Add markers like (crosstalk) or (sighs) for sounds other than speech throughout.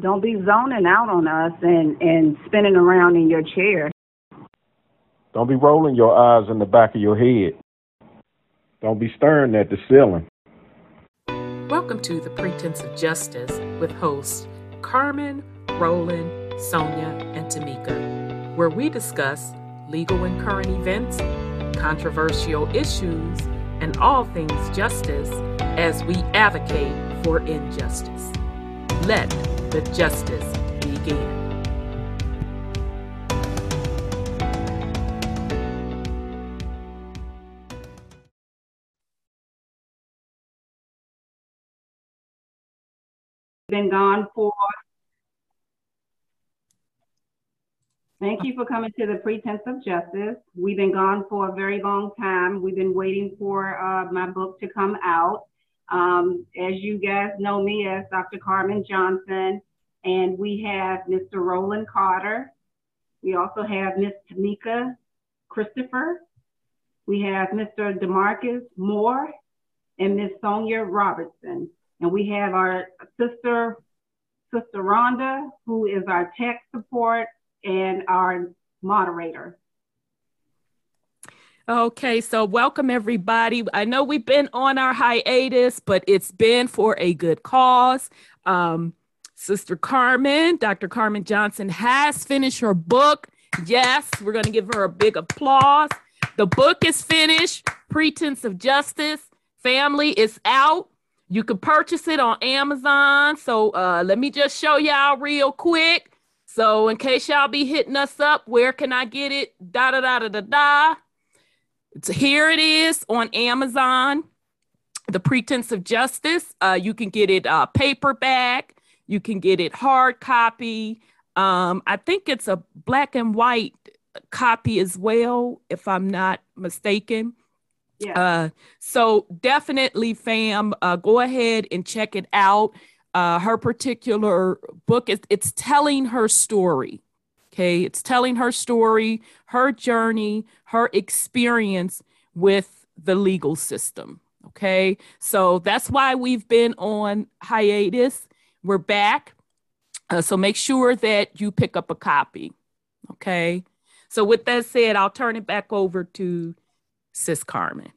don't be zoning out on us and, and spinning around in your chair. Don't be rolling your eyes in the back of your head. Don't be staring at the ceiling. Welcome to The Pretense of Justice with hosts Carmen, Roland, Sonia, and Tamika, where we discuss legal and current events, controversial issues, and all things justice as we advocate for injustice. Let the justice begin. Been gone for. Thank you for coming to the Pretense of Justice. We've been gone for a very long time. We've been waiting for uh, my book to come out. Um, as you guys know me as Dr. Carmen Johnson, and we have Mr. Roland Carter. We also have Ms. Tamika Christopher. We have Mr. Demarcus Moore and Ms. Sonia Robertson. And we have our sister, Sister Rhonda, who is our tech support and our moderator. Okay, so welcome everybody. I know we've been on our hiatus, but it's been for a good cause. Um, Sister Carmen, Dr. Carmen Johnson, has finished her book. Yes, we're going to give her a big applause. The book is finished, Pretense of Justice. Family is out. You can purchase it on Amazon. So uh, let me just show y'all real quick. So in case y'all be hitting us up, where can I get it? Da da da da da da. Here it is on Amazon. The Pretense of Justice. Uh, you can get it uh, paperback. You can get it hard copy. Um, I think it's a black and white copy as well, if I'm not mistaken. Yeah. Uh, so definitely, fam, uh, go ahead and check it out. Uh, her particular book is it's telling her story. Okay, it's telling her story, her journey, her experience with the legal system. Okay, so that's why we've been on hiatus. We're back. Uh, so make sure that you pick up a copy. Okay, so with that said, I'll turn it back over to Sis Carmen.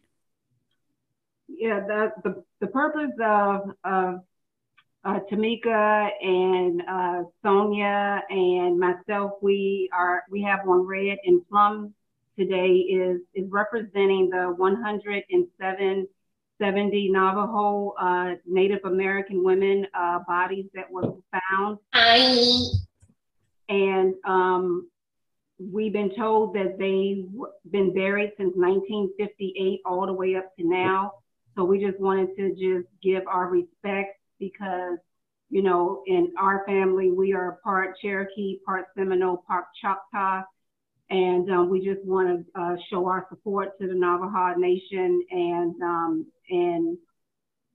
Yeah, the, the, the purpose of, of uh, Tamika and uh, Sonia and myself, we are we have on red and plum today is is representing the 10770 Navajo uh, Native American women uh, bodies that were found. Hi. And um, we've been told that they've been buried since 1958 all the way up to now. So we just wanted to just give our respect because, you know, in our family, we are part Cherokee, part Seminole, part Choctaw. And um, we just want to uh, show our support to the Navajo Nation and um, and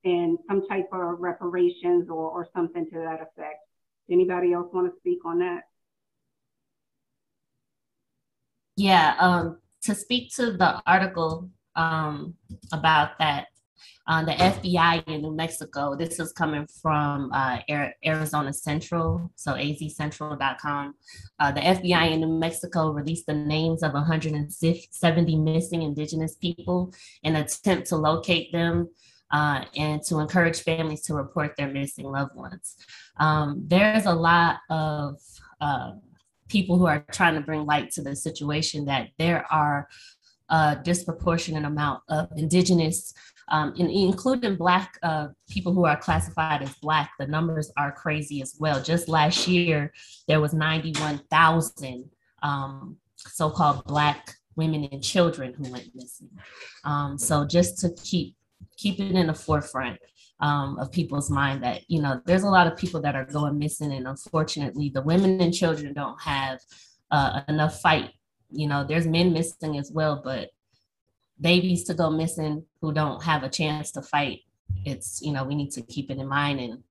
and some type of reparations or, or something to that effect. Anybody else want to speak on that? Yeah, um, to speak to the article um, about that, uh, the FBI in New Mexico, this is coming from uh, Arizona Central, so azcentral.com. Uh, the FBI in New Mexico released the names of 170 missing Indigenous people in attempt to locate them uh, and to encourage families to report their missing loved ones. Um, there's a lot of uh, people who are trying to bring light to the situation that there are a disproportionate amount of Indigenous um, in, including Black uh, people who are classified as Black, the numbers are crazy as well. Just last year, there was 91,000 um, so-called Black women and children who went missing. Um, so just to keep keep it in the forefront um, of people's mind that you know there's a lot of people that are going missing, and unfortunately, the women and children don't have uh, enough fight. You know, there's men missing as well, but babies to go missing who don't have a chance to fight it's you know we need to keep it in mind and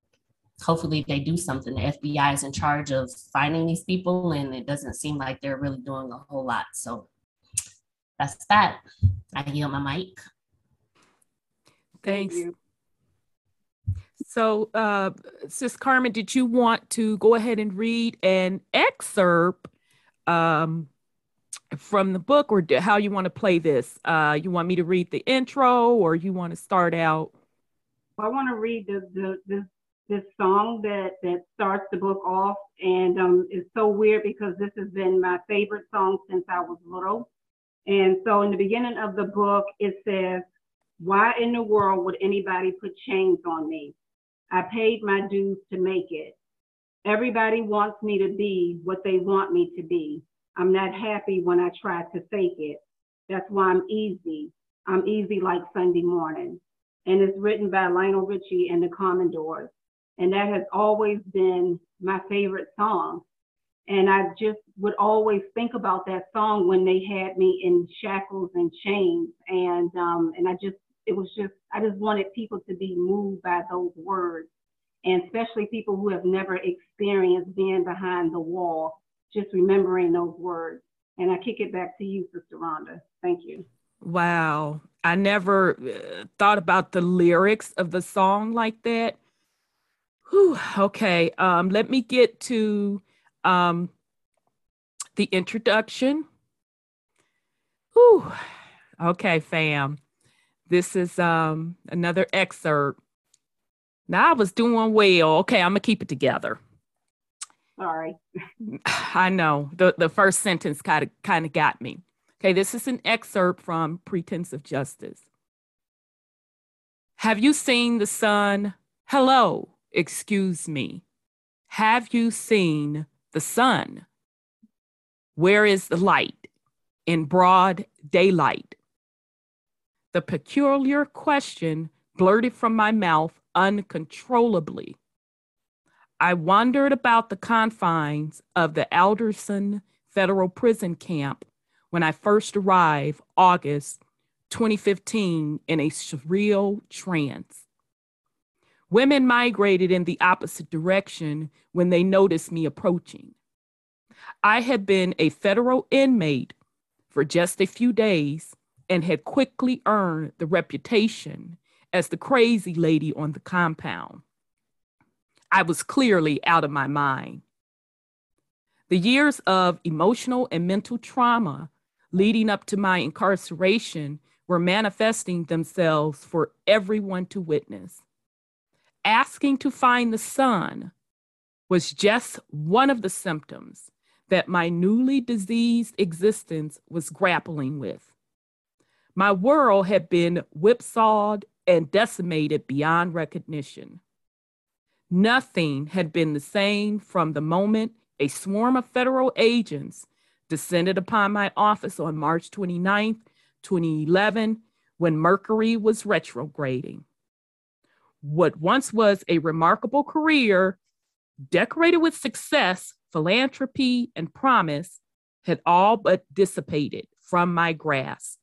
hopefully they do something. The fbi is in charge of finding these people and it doesn't seem like they're really doing a whole lot. So that's that. I yield my mic. Thanks. So, uh, Sis Carmen, did you want to go ahead and read an excerpt um, from the book, or how you want to play this? Uh, you want me to read the intro, or you want to start out? I want to read the, the this this song that that starts the book off, and um, it's so weird because this has been my favorite song since I was little. And so, in the beginning of the book, it says, "Why in the world would anybody put chains on me? I paid my dues to make it. Everybody wants me to be what they want me to be. I'm not happy when I try to fake it. That's why I'm easy. I'm easy like Sunday morning. And it's written by Lionel Richie and the Commodores. And that has always been my favorite song. And I just would always think about that song when they had me in shackles and chains. And um, and I just it was just I just wanted people to be moved by those words, and especially people who have never experienced being behind the wall, just remembering those words. And I kick it back to you, Sister Rhonda. Thank you. Wow, I never uh, thought about the lyrics of the song like that. Whew, okay, um, let me get to um, the introduction. Whew. Okay, fam. This is um, another excerpt. Now I was doing well. Okay, I'm gonna keep it together. Sorry. (sighs) I know the the first sentence kind of kind of got me. Okay, this is an excerpt from Pretense of Justice. Have you seen the sun? Hello, excuse me. Have you seen the sun? Where is the light? In broad daylight. The peculiar question blurted from my mouth uncontrollably. I wandered about the confines of the Alderson Federal Prison Camp when I first arrived, August 2015, in a surreal trance. Women migrated in the opposite direction when they noticed me approaching. I had been a federal inmate for just a few days and had quickly earned the reputation as the crazy lady on the compound. I was clearly out of my mind. The years of emotional and mental trauma leading up to my incarceration were manifesting themselves for everyone to witness. Asking to find the sun was just one of the symptoms that my newly diseased existence was grappling with. My world had been whipsawed and decimated beyond recognition. Nothing had been the same from the moment a swarm of federal agents descended upon my office on March 29, 2011, when Mercury was retrograding. What once was a remarkable career, decorated with success, philanthropy, and promise, had all but dissipated from my grasp.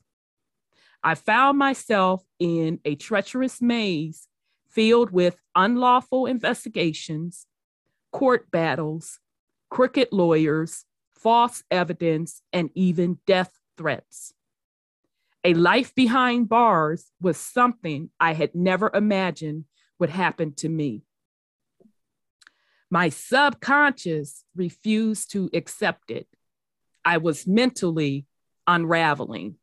I found myself in a treacherous maze filled with unlawful investigations, court battles, crooked lawyers, false evidence, and even death threats. A life behind bars was something I had never imagined would happen to me. My subconscious refused to accept it. I was mentally unraveling.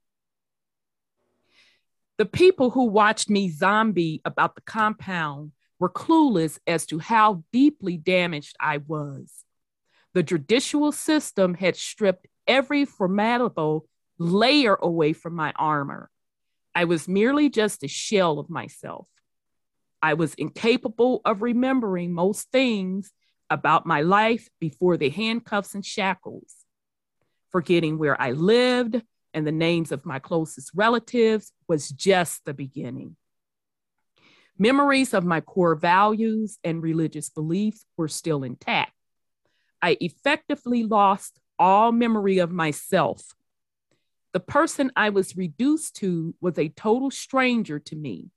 The people who watched me zombie about the compound were clueless as to how deeply damaged I was. The judicial system had stripped every formidable layer away from my armor. I was merely just a shell of myself. I was incapable of remembering most things about my life before the handcuffs and shackles, forgetting where I lived, and the names of my closest relatives was just the beginning. Memories of my core values and religious beliefs were still intact. I effectively lost all memory of myself. The person I was reduced to was a total stranger to me.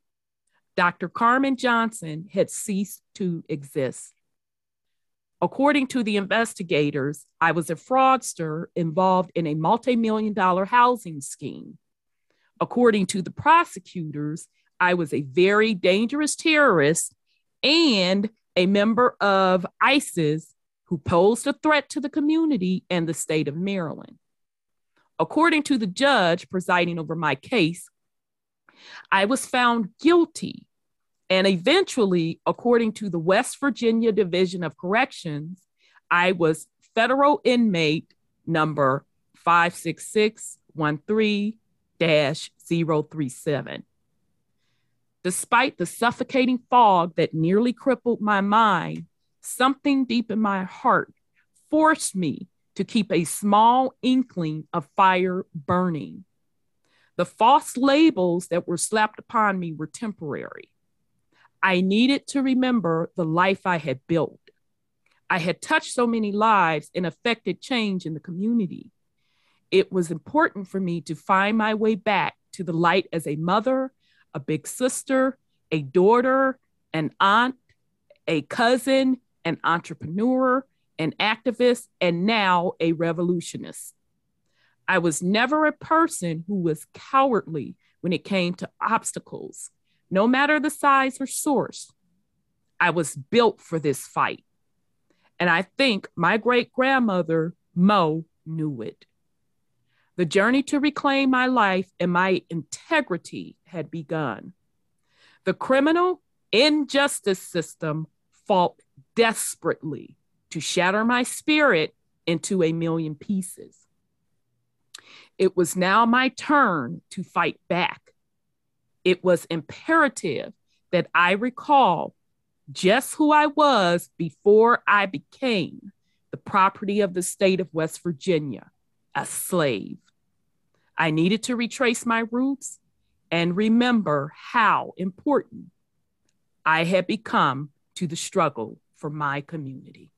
Dr. Carmen Johnson had ceased to exist. According to the investigators, I was a fraudster involved in a multi million dollar housing scheme. According to the prosecutors, I was a very dangerous terrorist and a member of ISIS who posed a threat to the community and the state of Maryland. According to the judge presiding over my case, I was found guilty. And eventually, according to the West Virginia Division of Corrections, I was federal inmate number 56613 037. Despite the suffocating fog that nearly crippled my mind, something deep in my heart forced me to keep a small inkling of fire burning. The false labels that were slapped upon me were temporary. I needed to remember the life I had built. I had touched so many lives and affected change in the community. It was important for me to find my way back to the light as a mother, a big sister, a daughter, an aunt, a cousin, an entrepreneur, an activist, and now a revolutionist. I was never a person who was cowardly when it came to obstacles, no matter the size or source. I was built for this fight. And I think my great grandmother, Mo, knew it. The journey to reclaim my life and my integrity had begun. The criminal injustice system fought desperately to shatter my spirit into a million pieces. It was now my turn to fight back. It was imperative that I recall just who I was before I became the property of the state of West Virginia, a slave. I needed to retrace my roots and remember how important I had become to the struggle for my community.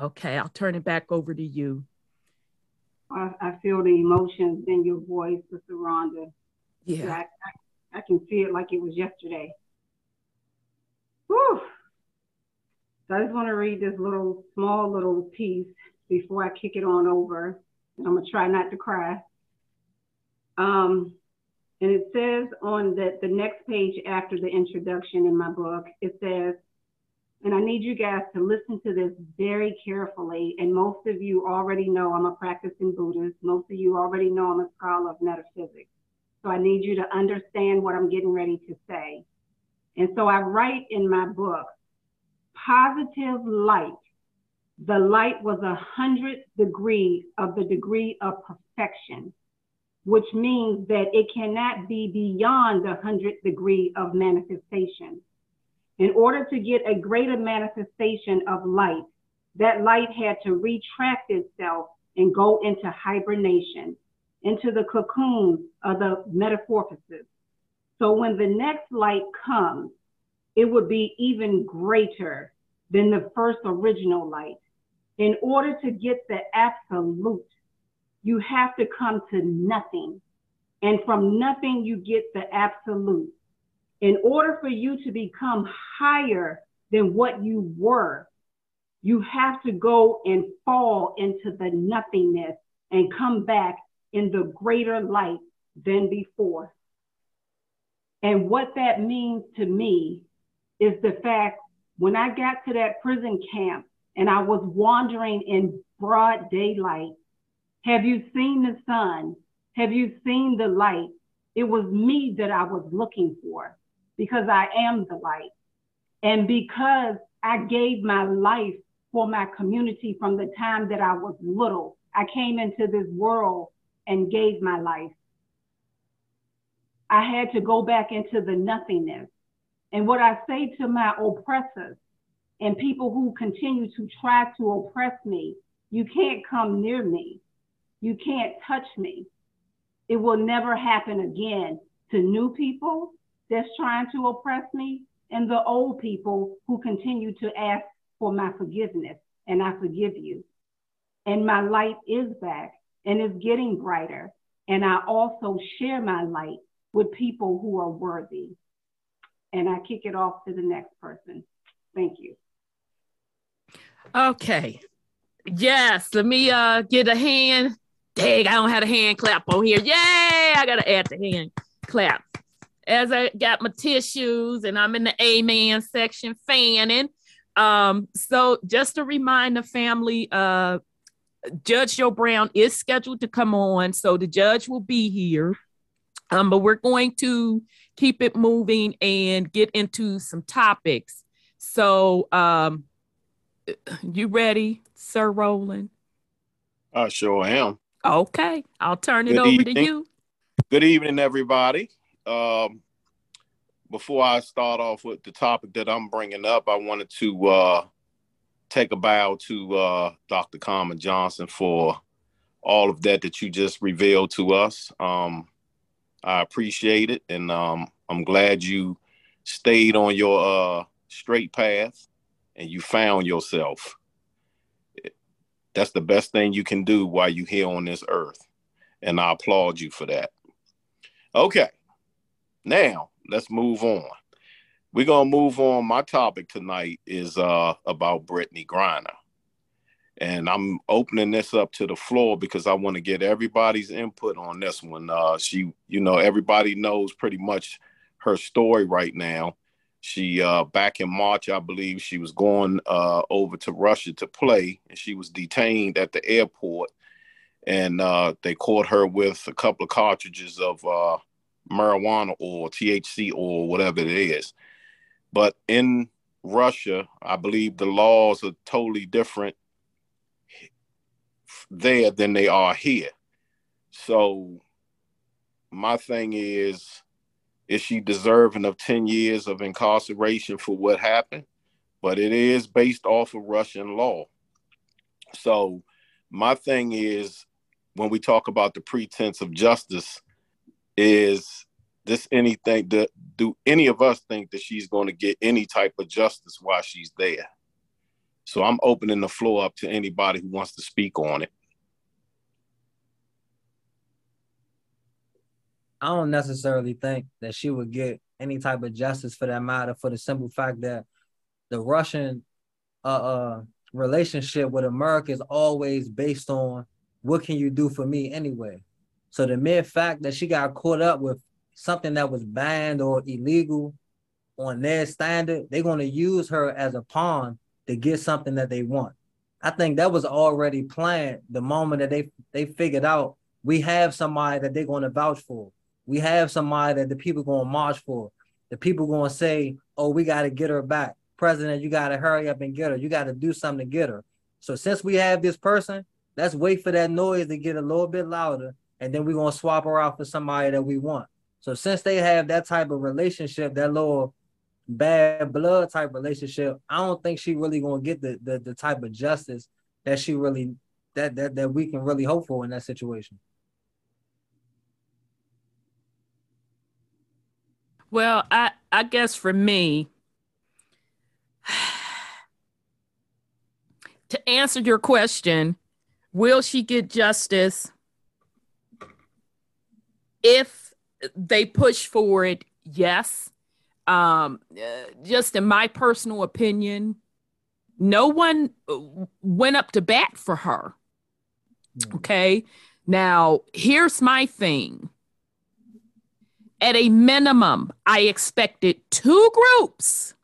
Okay, I'll turn it back over to you. I, I feel the emotions in your voice, Sister Rhonda. Yeah. I, I, I, can see it like it was yesterday. Whew. So I just want to read this little, small little piece before I kick it on over. And I'm going to try not to cry. Um, and it says on the, the next page after the introduction in my book, it says, and I need you guys to listen to this very carefully. And most of you already know I'm a practicing Buddhist. Most of you already know I'm a scholar of metaphysics. So I need you to understand what I'm getting ready to say. And so I write in my book, positive light. The light was a hundredth degree of the degree of perfection, which means that it cannot be beyond the hundredth degree of manifestation. In order to get a greater manifestation of light, that light had to retract itself and go into hibernation, into the cocoon of the metamorphosis. So when the next light comes, it would be even greater than the first original light. In order to get the absolute, you have to come to nothing. And from nothing, you get the absolute in order for you to become higher than what you were, you have to go and fall into the nothingness and come back in the greater light than before. And what that means to me is the fact when I got to that prison camp and I was wandering in broad daylight, have you seen the sun? Have you seen the light? It was me that I was looking for because I am the light. And because I gave my life for my community from the time that I was little, I came into this world and gave my life. I had to go back into the nothingness. And what I say to my oppressors and people who continue to try to oppress me, you can't come near me. You can't touch me. It will never happen again to new people that's trying to oppress me and the old people who continue to ask for my forgiveness. And I forgive you. And my light is back and it's getting brighter. And I also share my light with people who are worthy. And I kick it off to the next person. Thank you. Okay. Yes, let me uh get a hand. Dang, I don't have a hand clap on here. Yay! I gotta add the hand clap. as I got my tissues and I'm in the amen section fanning. Um, so just to remind the family, uh, Judge Joe Brown is scheduled to come on, so the judge will be here. Um, but we're going to keep it moving and get into some topics. So, um, you ready, Sir Roland? I sure am. Okay, I'll turn it Good over evening. to you. Good evening, everybody. Um, before I start off with the topic that I'm bringing up, I wanted to uh, take a bow to uh, Dr. Carmen Johnson for all of that that you just revealed to us. Um, I appreciate it, and um, I'm glad you stayed on your uh, straight path and you found yourself. That's the best thing you can do while you're here on this earth, and I applaud you for that. Okay, now let's move on. We're gonna move on. My topic tonight is uh, about Brittney Griner. And I'm opening this up to the floor because I want to get everybody's input on this one. Uh, she, you know, everybody knows pretty much her story right now. She uh, back in March, I believe, she was going uh, over to Russia to play, and she was detained at the airport. And uh, they caught her with a couple of cartridges of uh, marijuana or THC or whatever it is. But in Russia, I believe the laws are totally different there than they are here. So my thing is, is she deserving of 10 years of incarceration for what happened? But it is based off of Russian law. So my thing is when we talk about the pretense of justice, is this anything do, do any of us think that she's going to get any type of justice while she's there? So I'm opening the floor up to anybody who wants to speak on it. I don't necessarily think that she would get any type of justice for that matter, for the simple fact that the Russian uh, uh, relationship with America is always based on what can you do for me anyway. So the mere fact that she got caught up with something that was banned or illegal on their standard, they're going to use her as a pawn to get something that they want. I think that was already planned the moment that they they figured out we have somebody that they're going to vouch for. We have somebody that the people going to march for. The people going to say, "Oh, we got to get her back, President. You got to hurry up and get her. You got to do something to get her." So since we have this person, let's wait for that noise to get a little bit louder, and then we're gonna swap her out for somebody that we want. So since they have that type of relationship, that little bad blood type relationship, I don't think she really gonna get the, the the type of justice that she really that that that we can really hope for in that situation. Well, I I guess for me, (sighs) to answer your question, will she get justice if they push for it? Yes. Um, just in my personal opinion, no one uh, went up to bat for her. Hmm. Okay. Now, here's my thing. At a minimum, I expected two groups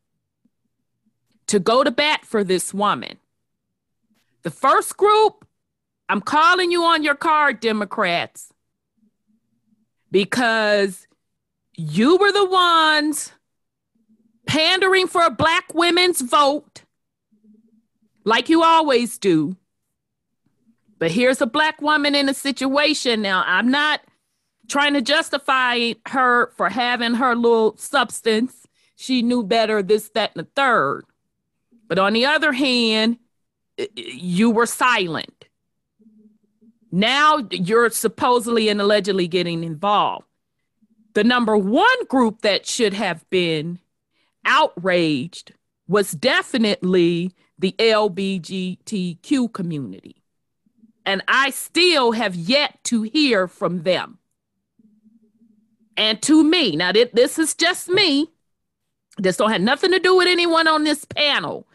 to go to bat for this woman. The first group, I'm calling you on your card, Democrats, because you were the ones pandering for a black women's vote, like you always do. But here's a black woman in a situation now. I'm not trying to justify her for having her little substance. She knew better, this, that, and the third. But on the other hand, you were silent. Now you're supposedly and allegedly getting involved. The number one group that should have been outraged was definitely the LBGTQ community. And I still have yet to hear from them. And to me, now this is just me. This don't have nothing to do with anyone on this panel.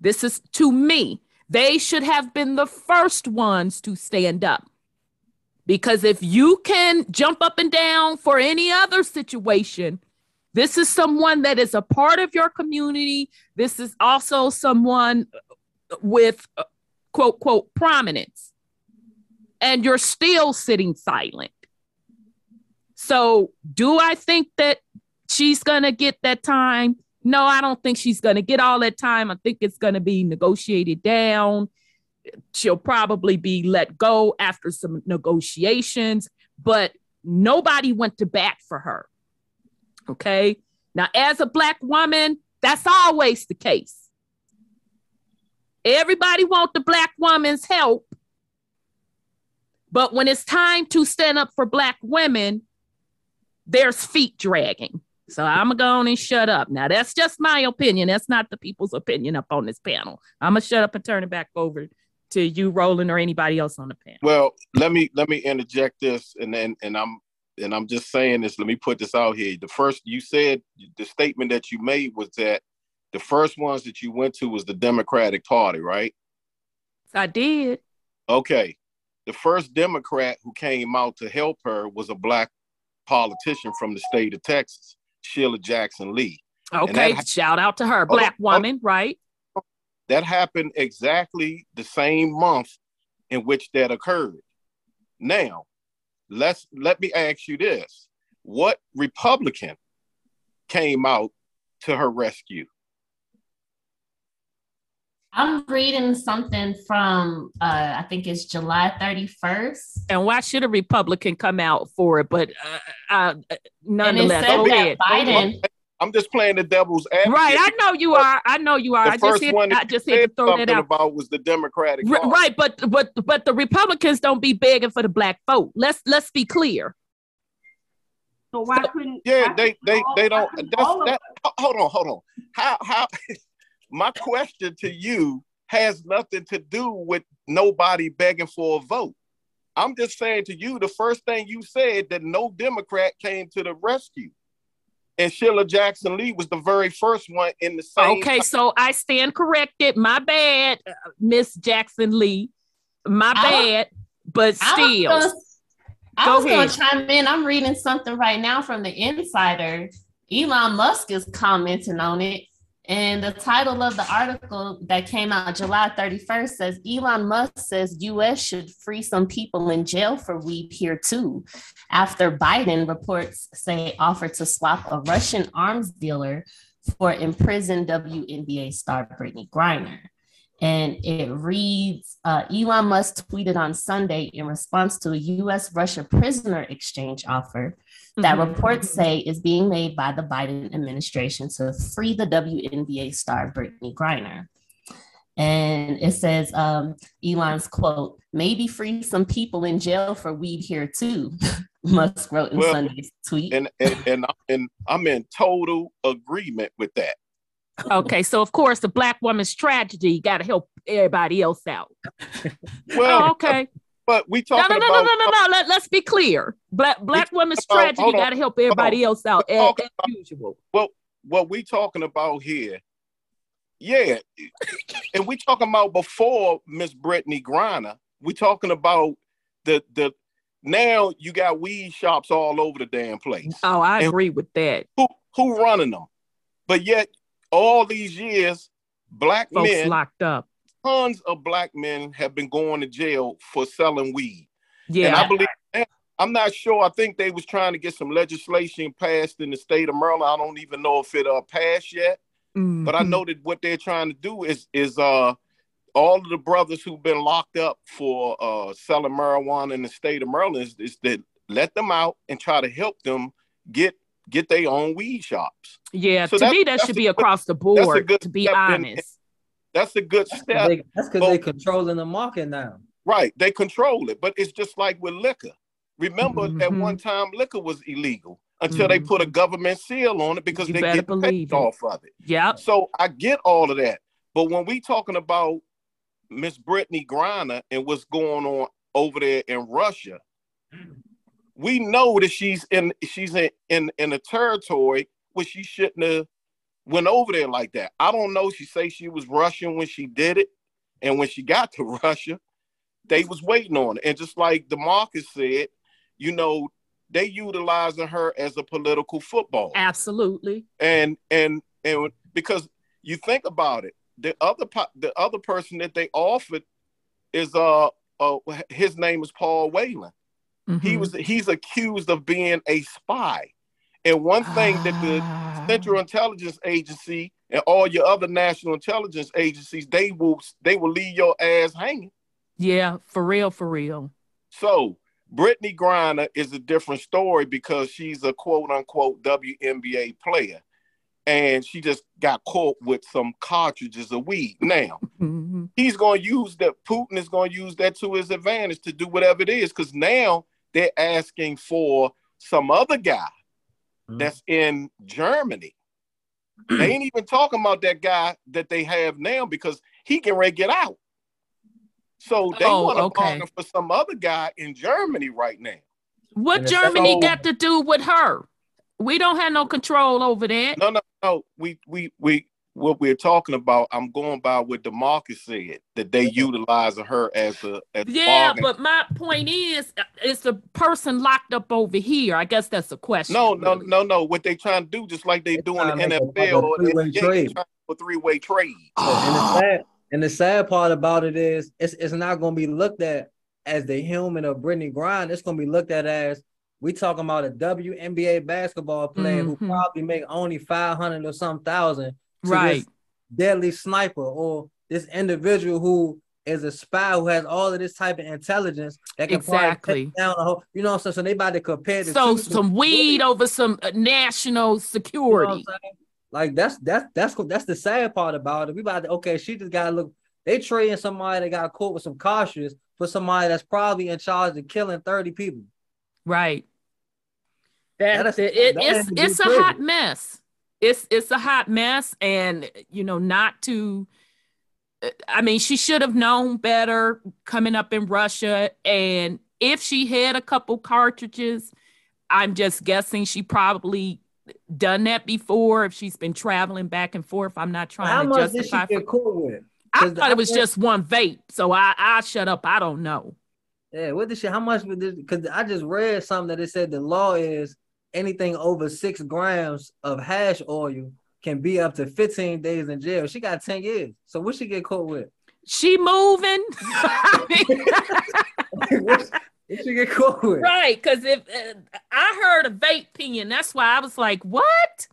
This is to me. They should have been the first ones to stand up. Because if you can jump up and down for any other situation, This is someone that is a part of your community. This is also someone with uh, quote, quote, prominence. And you're still sitting silent. So, do I think that she's going to get that time? No, I don't think she's going to get all that time. I think it's going to be negotiated down. She'll probably be let go after some negotiations, but nobody went to bat for her. Okay. Now, as a Black woman, that's always the case. Everybody want the Black woman's help. But when it's time to stand up for Black women, there's feet dragging. So I'm gonna go on and shut up. Now that's just my opinion. That's not the people's opinion up on this panel. I'm gonna shut up and turn it back over to you, Roland, or anybody else on the panel. Well, let me let me interject this, and then and I'm and I'm just saying this. Let me put this out here. The first you said the statement that you made was that the first ones that you went to was the Democratic Party, right? I did. Okay. The first Democrat who came out to help her was a black politician from the state of Texas, Sheila Jackson Lee. Okay, ha- shout out to her, oh, black oh, woman, right? That happened exactly the same month in which that occurred. Now, let's let me ask you this. What Republican came out to her rescue? I'm reading something from uh, I think it's July 31st. And why should a Republican come out for it? But uh, uh, nonetheless, go ahead. Biden. I'm just playing the devil's advocate. Right, I know you are. I know you are. I just hit, I just had to throw that out. About was the Democratic. R- right, but but but the Republicans don't be begging for the black vote. Let's let's be clear. So why couldn't? Yeah, why they they they don't. That's that. Hold on, hold on. How how my question to you has nothing to do with nobody begging for a vote. I'm just saying to you, the first thing you said that no Democrat came to the rescue. And Sheila Jackson Lee was the very first one in the same. Okay, time. so I stand corrected. My bad, uh, Miss Jackson Lee. My bad, but still. I was going to chime in. I'm reading something right now from the Insider. Elon Musk is commenting on it. And the title of the article that came out July 31st says Elon Musk says US should free some people in jail for weed here too. After Biden reports say offered to swap a Russian arms dealer for imprisoned WNBA star Brittney Griner. And it reads uh, Elon Musk tweeted on Sunday in response to a US Russia prisoner exchange offer that mm-hmm. reports say is being made by the Biden administration to free the WNBA star Brittney Griner. And it says um, Elon's quote, maybe free some people in jail for weed here too, (laughs) Musk wrote in well, Sunday's tweet. And, and, and, and I'm in total agreement with that. Okay, so of course the black woman's tragedy got to help everybody else out. well, oh, okay. But we talking about. no, no, no, no, no, no, no. Let, let's be clear. Black black women's about, tragedy got to help everybody else out as, as usual. Well, what we talking about here, yeah, and we talking about before Miss Brittney Griner. We talking about the the now you got weed shops all over the damn place. Oh, I and agree with that. Who who running them? But yet all these years, black Folks men locked up tons of black men have been going to jail for selling weed. Yeah. And I believe I'm not sure. I think they was trying to get some legislation passed in the state of Maryland. I don't even know if it uh passed yet. Mm-hmm. But I know that what they're trying to do is is uh all of the brothers who've been locked up for uh selling marijuana in the state of Maryland is, is that let them out and try to help them get get their own weed shops. Yeah, so to me that should be across the board. to be honest, that's a good that's step. They, that's because they're controlling the market now. Right, they control it, but it's just like with liquor. Remember, mm-hmm. at one time, liquor was illegal until mm-hmm. they put a government seal on it because you they get paid it. off of it. Yeah. So I get all of that, but when we talking about Miss Brittney Griner and what's going on over there in Russia, we know that she's in she's in in, in a territory where she shouldn't have went over there like that. I don't know. She say she was Russian when she did it, and when she got to (laughs) Russia, they was waiting on it. And just like Demarcus said, you know, they utilizing her as a political football. Absolutely. And and and because you think about it, the other the other person that they offered is uh, uh his name is Paul Whelan. Mm-hmm. He was he's accused of being a spy. And one thing that the ah. Central Intelligence Agency and all your other national intelligence agencies, they will they will leave your ass hanging. Yeah, for real, for real. So Brittney Griner is a different story because she's a quote unquote WNBA player. And she just got caught with some cartridges of weed. Now, mm-hmm. he's going to use that. Putin is going to use that to his advantage to do whatever it is. Because now they're asking for some other guy mm-hmm. that's in Germany. they ain't even talking about that guy that they have now because he can ready get out. So they oh, want to okay. partner for some other guy in Germany right now. What Germany got to do with her? We don't have no control over that. No, no, no. We we we what we're talking about, I'm going by what Demarcus said that they utilize her as a as yeah. But my point is, it's a person locked up over here. I guess that's a question. No, no, really. no, no. What they trying to do, just like they do in the NFL, or three-way trade. A three-way trade. and, the sad, and the sad part about it is, it's it's not going to be looked at as the human of Brittney Griner. It's going to be looked at as we talking about a WNBA basketball player mm-hmm. who probably make only five hundred or some thousand right. deadly sniper or this individual who is a spy who has all of this type of intelligence that can exactly down a whole, you know, so so they about to compare the so some weed over some uh, national security. You know like that's that's that's that's the sad part about it. We about to okay, she just gotta look. They trading somebody that got caught with some cautious for somebody that's probably in charge of killing 30 people. Right. That, that is, it, that it's it's a hot mess it's it's a hot mess and you know not to i mean she should have known better coming up in russia and if she had a couple cartridges i'm just guessing she probably done that before if she's been traveling back and forth i'm not trying How to much justify did she get cool with I thought it was just one vape, so I I shut up. I don't know. Yeah, what did she? How much? Because I just read something that it said the law is anything over six grams of hash oil can be up to 15 days in jail. She got 10 years. So what she get caught with? She moving. (laughs) (laughs) what she get caught with? Right, because if uh, I heard a vape pen, that's why I was like, what?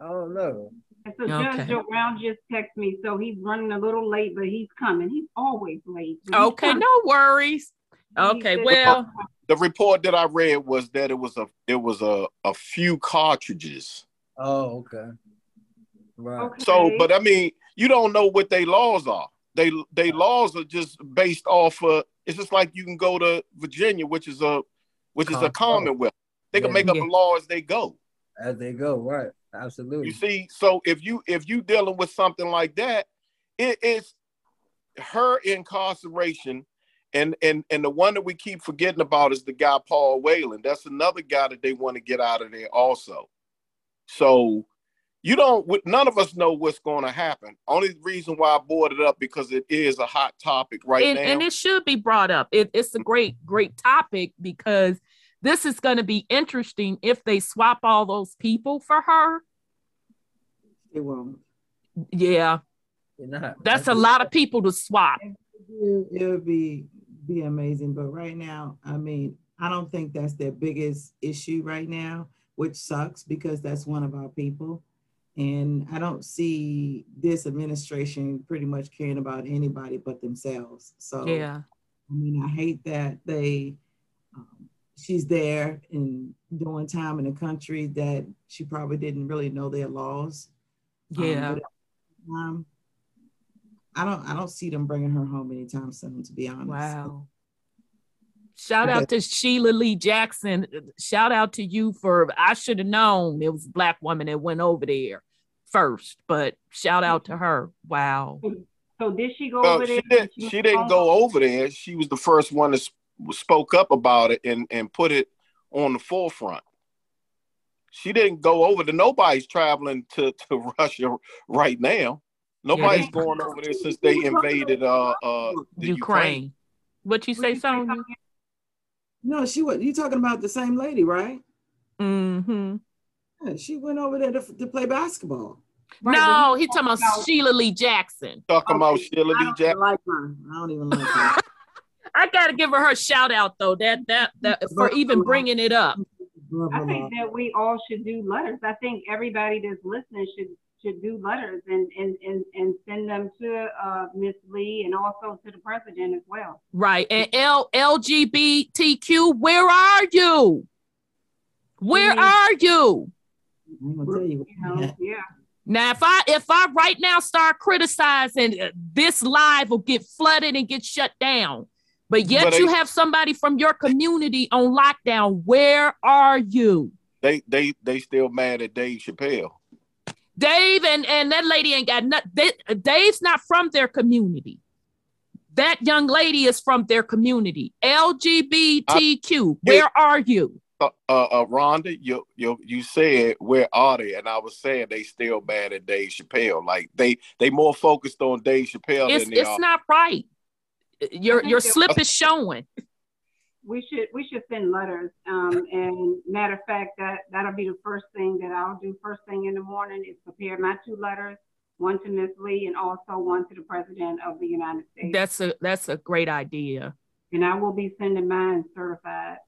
Oh no. And so okay. Judge Joe Brown just texted me, so he's running a little late, but he's coming. He's always late. okay, coming. no worries. Okay, well, the report that I read was that it was a it was a a few cartridges. Oh, okay. Right. Okay. So, but I mean, you don't know what they laws are. They they laws are just based off of. It's just like you can go to Virginia, which is a which is a oh. commonwealth. They can make up a law as they go. As they go, right? Absolutely. You see, so if you if you dealing with something like that, it is her incarceration and and and the one that we keep forgetting about is the guy Paul Whelan. That's another guy that they want to get out of there also. So you don't none of us know what's going to happen. Only reason why I brought it up because it is a hot topic right and, now. And it should be brought up. It, it's a great, great topic because this is going to be interesting if they swap all those people for her. It won't. Yeah. That's a lot of people to swap. it'll be be amazing. But right now, I mean, I don't think that's their biggest issue right now, which sucks because that's one of our people. And I don't see this administration pretty much caring about anybody but themselves. So, yeah. I mean, I hate that they, um, she's there and doing time in a country that she probably didn't really know their laws. Um, yeah. Um, um, I don't I don't see them bringing her home anytime soon, to be honest. Wow. Shout out to Sheila Lee Jackson. Shout out to you for I should have known it was a black woman that went over there first, but shout out to her. Wow. So did she go over there? She, did, she, she didn't go over there. She was the first one that spoke up about it and, and put it on the forefront. She didn't go over to nobody's traveling to, to (laughs) Russia right now. Nobody's yeah. going over there since they invaded uh uh Ukraine. Ukraine. What you say, Sonia? No, she was. You talking about the same lady, right? Mm-hmm. Yeah, she went over there to, to play basketball. Right, no, he's talking about, about Sheila Lee Jackson. Talking about Sheila Lee Jackson. Like her. I don't even like her. (laughs) I gotta give her her shout out though. That that that for even bringing it up. I think that we all should do letters. I think everybody that's listening should should do letters and and and, and send them to uh, Miss Lee and also to the president as well. Right. And L LGBTQ, where are you? Where are you? I'm gonna tell you know, yeah. Now, if I if I right now start criticizing uh, this live will get flooded and get shut down, but yet but you have somebody from your community on lockdown. Where are you? They they they still mad at Dave Chappelle. Dave and and that lady ain't got nothing. Dave's not from their community. That young lady is from their community. LGBTQ. I, where are you? Uh, uh, uh, Rhonda, you you you said where are they? And I was saying they still mad at Dave Chappelle. Like they they more focused on Dave Chappelle it's, than they it's are. not right. Your your slip is showing. We should we should send letters. Um, and matter of fact, that that'll be the first thing that I'll do first thing in the morning is prepare my two letters, one to Ms. Lee and also one to the President of the United States. That's a that's a great idea. And I will be sending mine certified.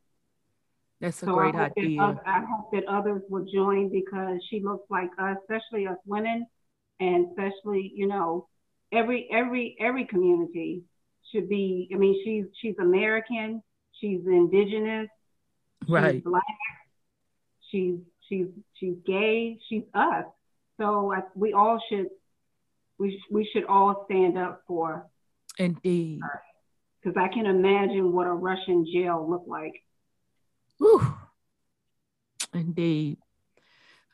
That's a so great I idea. Other, I hope that others will join because she looks like us, especially us women, and especially you know every every every community should be. I mean, she's she's American, she's indigenous, right? She's black, she's she's she's gay, she's us. So I, we all should we we should all stand up for. Indeed. Because I can imagine what a Russian jail looked like. Whew. Indeed.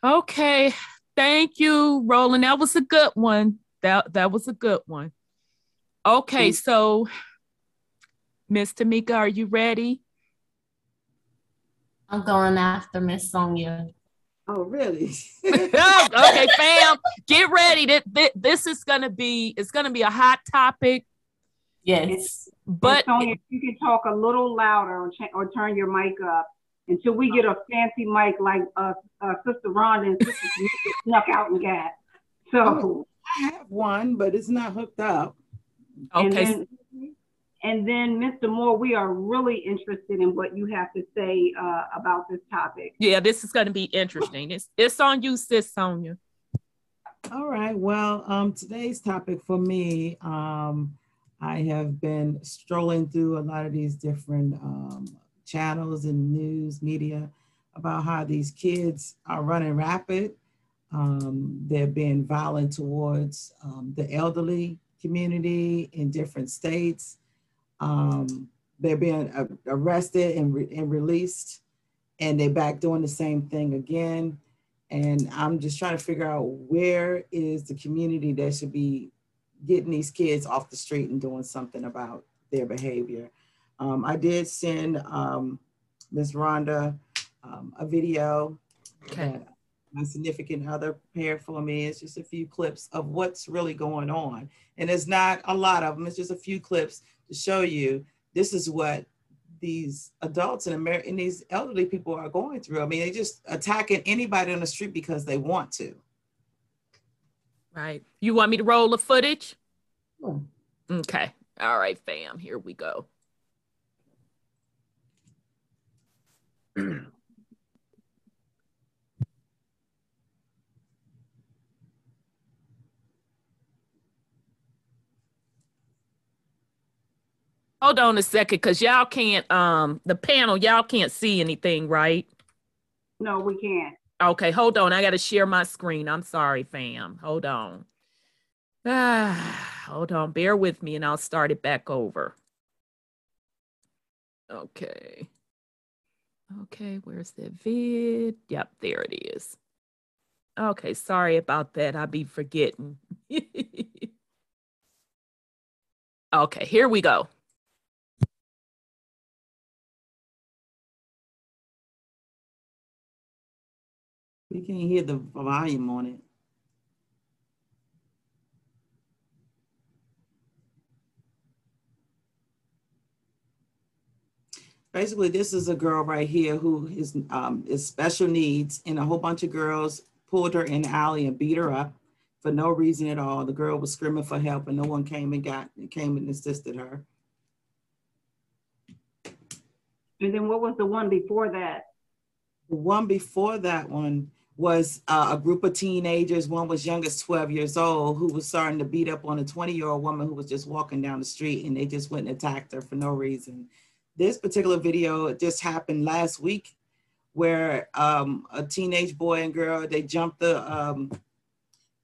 Okay. Thank you, Roland. That was a good one. That that was a good one. Okay, so Miss Tamika, are you ready? I'm going after Miss Sonia. Oh, really? (laughs) (laughs) okay, fam, get ready. That This is gonna be it's gonna be a hot topic. Yes, but Sonia, you can talk a little louder or, ch- or turn your mic up until we get a fancy mic like uh, uh Sister Rhonda and Sister snuck out and got. So oh, I have one, but it's not hooked up. Okay. And then, Mr. Moore, we are really interested in what you have to say uh, about this topic. Yeah, this is going to be interesting. It's it's on you, sis Sonia. All right. Well, um, today's topic for me, um, I have been strolling through a lot of these different um, channels and news media about how these kids are running rapid. Um, they're being violent towards um, the elderly community in different states. Um, they're being uh, arrested and, re- and released, and they're back doing the same thing again. And I'm just trying to figure out where is the community that should be getting these kids off the street and doing something about their behavior. Um, I did send um, Ms. Rhonda um, a video okay. that my significant other prepared for me. It's just a few clips of what's really going on. And it's not a lot of them, it's just a few clips to show you this is what these adults and, America and these elderly people are going through. I mean, they just attacking anybody on the street because they want to. Right. You want me to roll the footage? Okay. All right, fam. Here we go. (clears throat) Hold on a second, because y'all can't um the panel, y'all can't see anything, right? No, we can't. Okay, hold on. I gotta share my screen. I'm sorry, fam. Hold on. Ah, (sighs) hold on, bear with me and I'll start it back over. Okay. Okay, where's the vid? Yep, there it is. Okay, sorry about that. I'll be forgetting. (laughs) okay, here we go. We can't hear the volume on it. basically this is a girl right here who is um, is special needs and a whole bunch of girls pulled her in the alley and beat her up for no reason at all. The girl was screaming for help and no one came and got came and assisted her. And then what was the one before that? The one before that one was uh, a group of teenagers. One was young as 12 years old who was starting to beat up on a 20 year old woman who was just walking down the street and they just went and attacked her for no reason. This particular video just happened last week where um, a teenage boy and girl, they jumped the, um,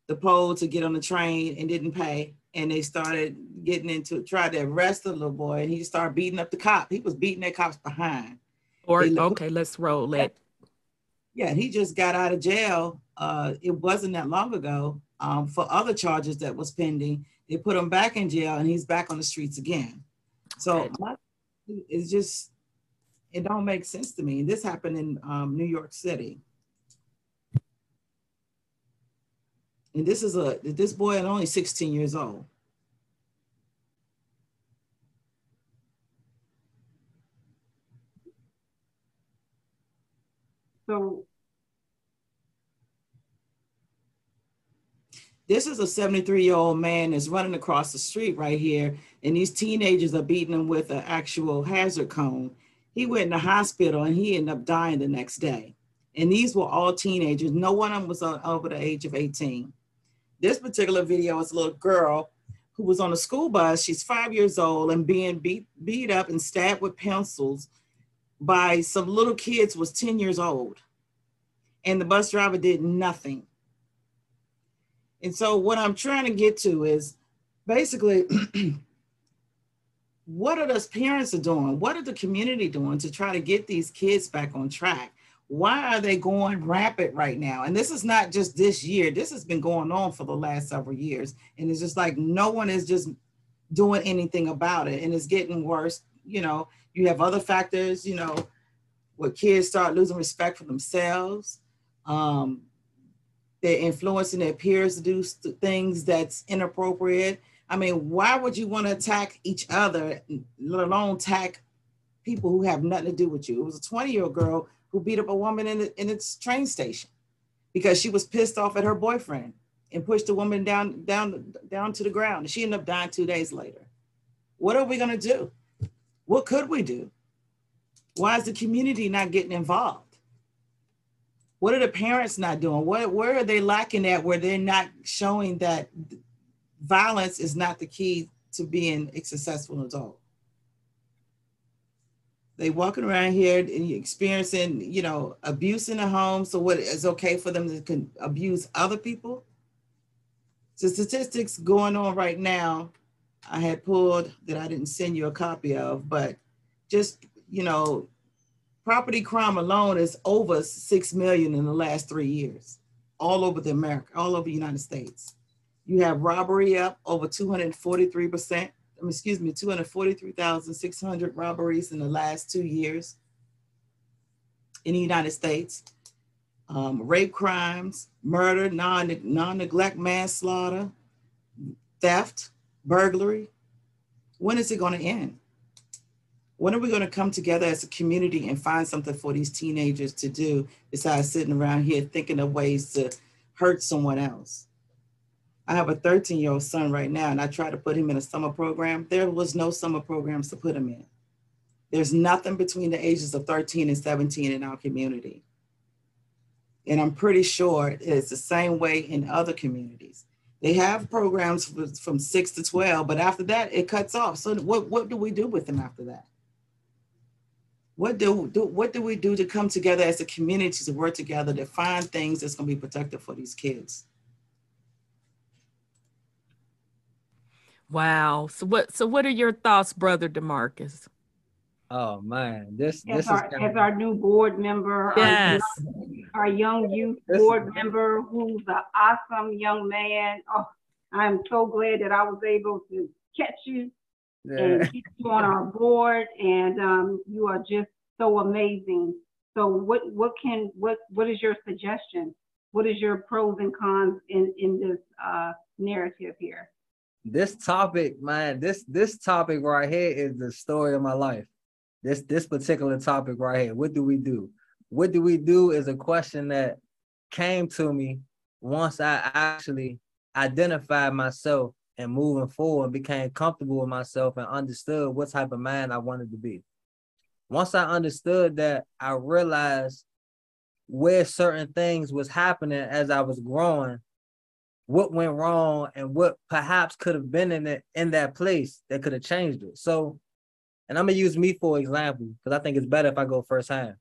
the pole to get on the train and didn't pay. And they started getting into, tried to arrest the little boy and he started beating up the cop. He was beating that cops behind. Or, okay, let's roll it. Yeah, he just got out of jail. Uh, it wasn't that long ago um, for other charges that was pending. They put him back in jail and he's back on the streets again. So my, it's just, it don't make sense to me. This happened in um, New York City. And this is a, this boy is only 16 years old. So this is a 73 year old man that's running across the street right here, and these teenagers are beating him with an actual hazard cone. He went in the hospital and he ended up dying the next day. And these were all teenagers. No one of them was over the age of 18. This particular video is a little girl who was on a school bus. She's five years old and being beat, beat up and stabbed with pencils by some little kids was 10 years old and the bus driver did nothing. And so what I'm trying to get to is basically (clears throat) what are those parents are doing? What are the community doing to try to get these kids back on track? Why are they going rapid right now? And this is not just this year. This has been going on for the last several years. And it's just like no one is just doing anything about it. And it's getting worse. You know, you have other factors, you know, where kids start losing respect for themselves. Um, they're influencing their peers to do things that's inappropriate. I mean, why would you want to attack each other, let alone attack people who have nothing to do with you? It was a 20 year old girl who beat up a woman in, the, in its train station because she was pissed off at her boyfriend and pushed the woman down, down, down to the ground. She ended up dying two days later. What are we going to do? What could we do? Why is the community not getting involved? What are the parents not doing? What, where are they lacking at where they're not showing that violence is not the key to being a successful adult? They walking around here and experiencing, you know, abuse in the home. So what is okay for them to abuse other people? So statistics going on right now I had pulled that I didn't send you a copy of, but just, you know, property crime alone is over 6 million in the last three years, all over the America, all over the United States. You have robbery up over 243%, excuse me, 243,600 robberies in the last two years in the United States. Um, rape crimes, murder, non non-neglect manslaughter, theft, burglary. When is it going to end? When are we going to come together as a community and find something for these teenagers to do besides sitting around here thinking of ways to hurt someone else? I have a 13 year old son right now, and I try to put him in a summer program. There was no summer programs to put him in. There's nothing between the ages of 13 and 17 in our community. And I'm pretty sure it's the same way in other communities. They have programs from six to 12, but after that, it cuts off. So what, what do we do with them after that? What do, do what do we do to come together as a community to work together to find things that's going to be protective for these kids? Wow. So what so what are your thoughts, brother Demarcus? Oh man, this as this our, is as our new board member, yes. our, young, our young youth this board is, member, who's an awesome young man. Oh, I'm so glad that I was able to catch you yeah. and keep you on our board, and um, you are just so amazing. So, what what can what what is your suggestion? What is your pros and cons in in this uh, narrative here? This topic, man, this this topic right here is the story of my life this this particular topic right here. What do we do? What do we do is a question that came to me once I actually identified myself and moving forward became comfortable with myself and understood what type of man I wanted to be. Once I understood that, I realized where certain things was happening as I was growing, what went wrong, and what perhaps could have been in it in that place that could have changed it. So, and I'm gonna use me for example because I think it's better if I go first hand.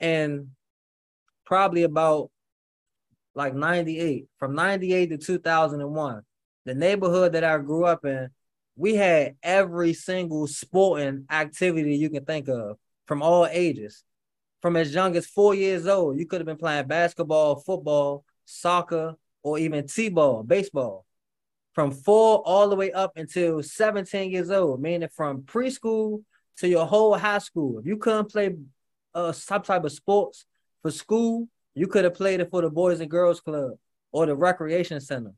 And probably about like 98, from 98 to 2001, the neighborhood that I grew up in, we had every single sporting activity you can think of from all ages. From as young as four years old, you could have been playing basketball, football, soccer, or even T-ball, baseball. From four all the way up until 17 years old, meaning from preschool to your whole high school. If you couldn't play uh, some type of sports for school, you could have played it for the Boys and Girls Club or the Recreation Center.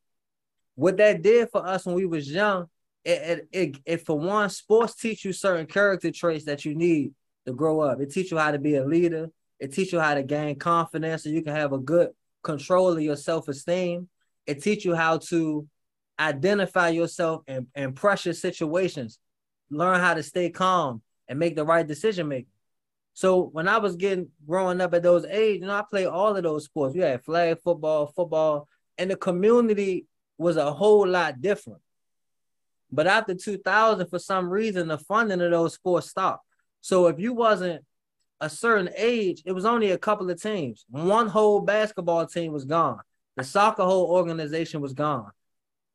What that did for us when we was young, it, it, it, it for one, sports teach you certain character traits that you need to grow up. It teach you how to be a leader. It teach you how to gain confidence so you can have a good control of your self-esteem. It teach you how to identify yourself in, in pressure situations, learn how to stay calm and make the right decision making. So when I was getting growing up at those age, you know, I played all of those sports. We had flag football, football, and the community was a whole lot different. But after 2000, for some reason, the funding of those sports stopped. So if you wasn't a certain age, it was only a couple of teams. One whole basketball team was gone. The soccer whole organization was gone.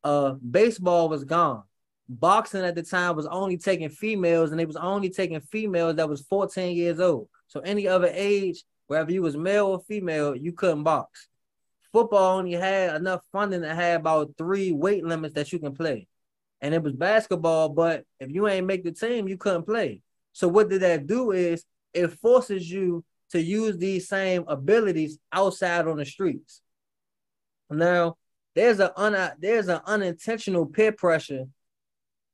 Uh, baseball was gone boxing at the time was only taking females and they was only taking females that was 14 years old. So any other age, whether you was male or female, you couldn't box. Football only had enough funding to have about three weight limits that you can play. And it was basketball, but if you ain't make the team, you couldn't play. So what did that do is it forces you to use these same abilities outside on the streets. Now, there's a un- there's an unintentional peer pressure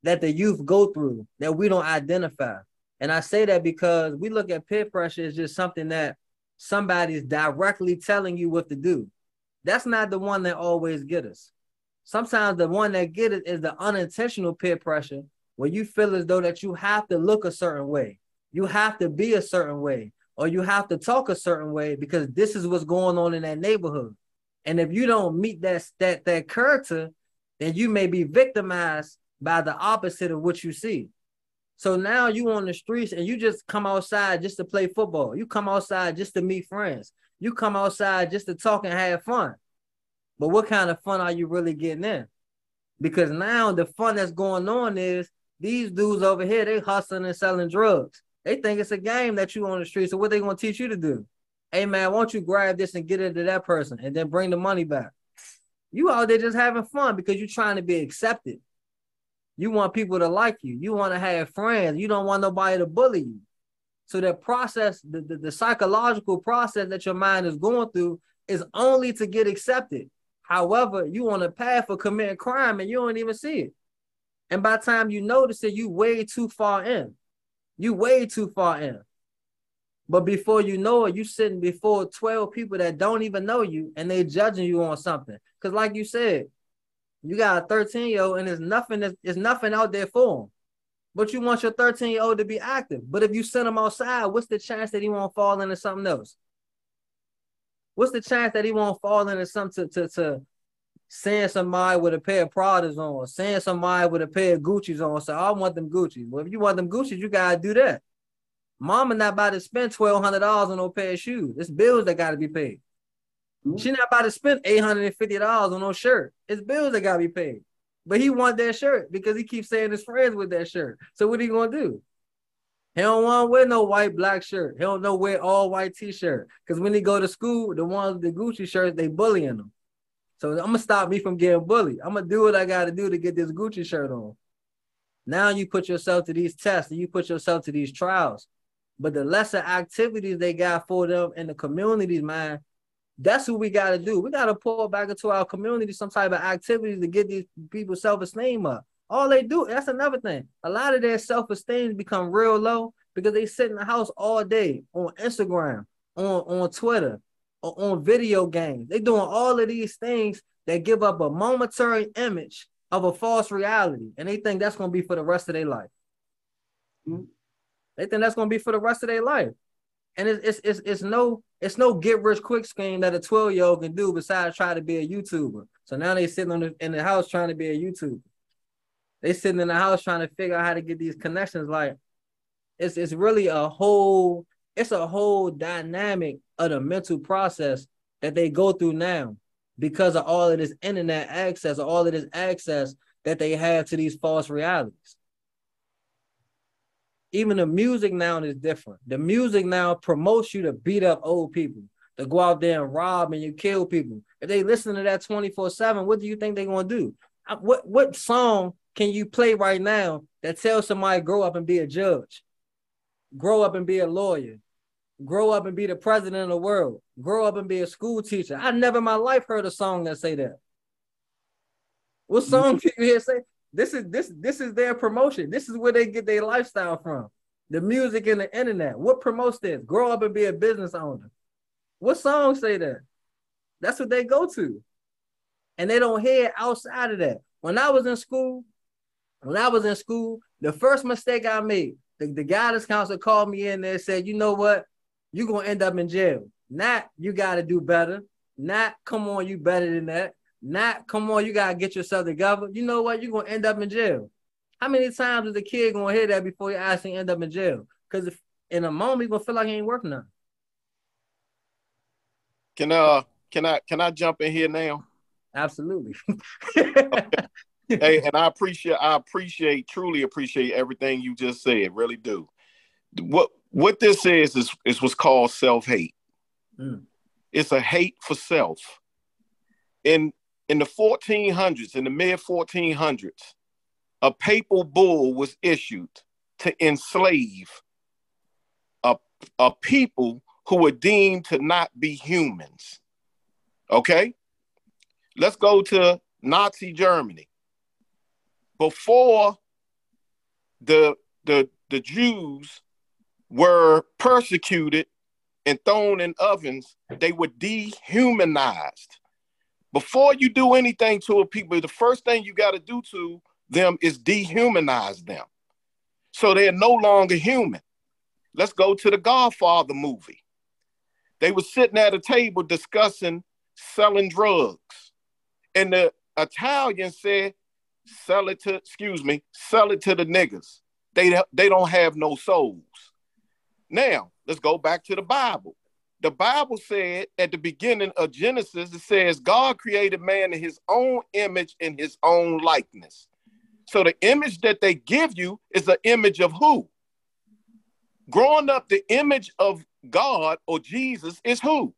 that the youth go through that we don't identify. And I say that because we look at peer pressure as just something that somebody's directly telling you what to do. That's not the one that always get us. Sometimes the one that get it is the unintentional peer pressure where you feel as though that you have to look a certain way, you have to be a certain way, or you have to talk a certain way because this is what's going on in that neighborhood. And if you don't meet that that that character, then you may be victimized by the opposite of what you see. So now you on the streets and you just come outside just to play football. You come outside just to meet friends. You come outside just to talk and have fun. But what kind of fun are you really getting in? Because now the fun that's going on is these dudes over here, they hustling and selling drugs. They think it's a game that you on the street. So what they gonna teach you to do? Hey man, why don't you grab this and get into that person and then bring the money back? You out there just having fun because you're trying to be accepted. You want people to like you. You want to have friends. You don't want nobody to bully you. So that process, the, the, the, psychological process that your mind is going through is only to get accepted. However, you on a path for committing crime and you don't even see it. And by the time you notice it, you way too far in. You way too far in. But before you know it, you sitting before 12 people that don't even know you and they judging you on something. Because like you said, you got a 13 year old and there's nothing there's nothing out there for him. But you want your 13 year old to be active. But if you send him outside, what's the chance that he won't fall into something else? What's the chance that he won't fall into something to, to, to seeing somebody with a pair of Pradas on, seeing somebody with a pair of Gucci's on, so I want them Gucci's. Well, if you want them Gucci's, you gotta do that. Mama not about to spend twelve hundred dollars on no pair of shoes. It's bills that gotta be paid. Mm-hmm. She not about to spend eight hundred and fifty dollars on no shirt. It's bills that gotta be paid. But he want that shirt because he keeps saying his friends with that shirt. So what are you gonna do? He don't want to wear no white black shirt. He don't know wear all white t-shirt. Because when he go to school, the ones the Gucci shirts, they bullying him. So I'm gonna stop me from getting bullied. I'm gonna do what I gotta do to get this Gucci shirt on. Now you put yourself to these tests and you put yourself to these trials. But the lesser activities they got for them in the communities, man, that's what we got to do. We got to pull back into our community some type of activity to get these people's self esteem up. All they do, that's another thing. A lot of their self-esteem become real low because they sit in the house all day on Instagram, on, on Twitter, on, on video games. They doing all of these things that give up a momentary image of a false reality. And they think that's gonna be for the rest of their life. Mm-hmm. They think that's gonna be for the rest of their life. And it's, it's it's it's no it's no get rich quick scheme that a 12 year old can do besides try to be a YouTuber. So now they sitting on the, in the house trying to be a YouTuber. They sitting in the house trying to figure out how to get these connections. Like it's it's really a whole it's a whole dynamic of the mental process that they go through now because of all of this internet access, all of this access that they have to these false realities. Even the music now is different. The music now promotes you to beat up old people, to go out there and rob and you kill people. If they listen to that 24-7, what do you think they're gonna do? What what song can you play right now that tells somebody grow up and be a judge? Grow up and be a lawyer. Grow up and be the president of the world. Grow up and be a school teacher. I never in my life heard a song that say that. What song do (laughs) you hear say? This is this this is their promotion. This is where they get their lifestyle from. The music and the internet. What promotes this? Grow up and be a business owner. What songs say that? That's what they go to. And they don't hear outside of that. When I was in school, when I was in school, the first mistake I made, the, the guidance counselor called me in there and said, you know what? You're gonna end up in jail. Not you gotta do better. Not come on, you better than that. Not come on, you gotta get yourself together. You know what? You're gonna end up in jail. How many times is the kid gonna hear that before he actually end up in jail? Because if in a moment he's gonna feel like he ain't worth nothing. Can uh can I can I jump in here now? Absolutely. (laughs) hey, and I appreciate I appreciate truly appreciate everything you just said. Really do. What what this is is is what's called self-hate. Mm. It's a hate for self. In in the 1400s, in the mid 1400s, a papal bull was issued to enslave a, a people who were deemed to not be humans. Okay? Let's go to Nazi Germany. Before the, the, the Jews were persecuted and thrown in ovens, they were dehumanized. Before you do anything to a people, the first thing you got to do to them is dehumanize them. So they're no longer human. Let's go to the Godfather movie. They were sitting at a table discussing selling drugs. And the Italian said, sell it to, excuse me, sell it to the niggas. They, they don't have no souls. Now, let's go back to the Bible the Bible said at the beginning of Genesis, it says God created man in his own image in his own likeness. So the image that they give you is an image of who? Growing up, the image of God or Jesus is who?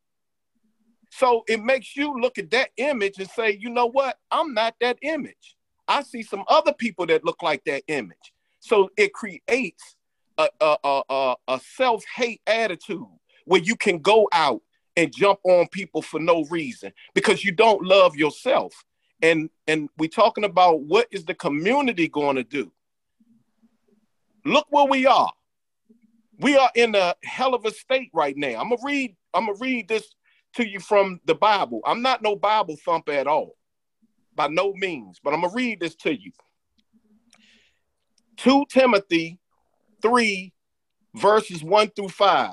So it makes you look at that image and say, you know what? I'm not that image. I see some other people that look like that image. So it creates a, a, a, a self hate attitude where you can go out and jump on people for no reason because you don't love yourself. And and we're talking about what is the community going to do? Look where we are. We are in a hell of a state right now. I'm gonna read, I'm gonna read this to you from the Bible. I'm not no Bible thumper at all, by no means, but I'm gonna read this to you. 2 Timothy 3, verses 1 through 5.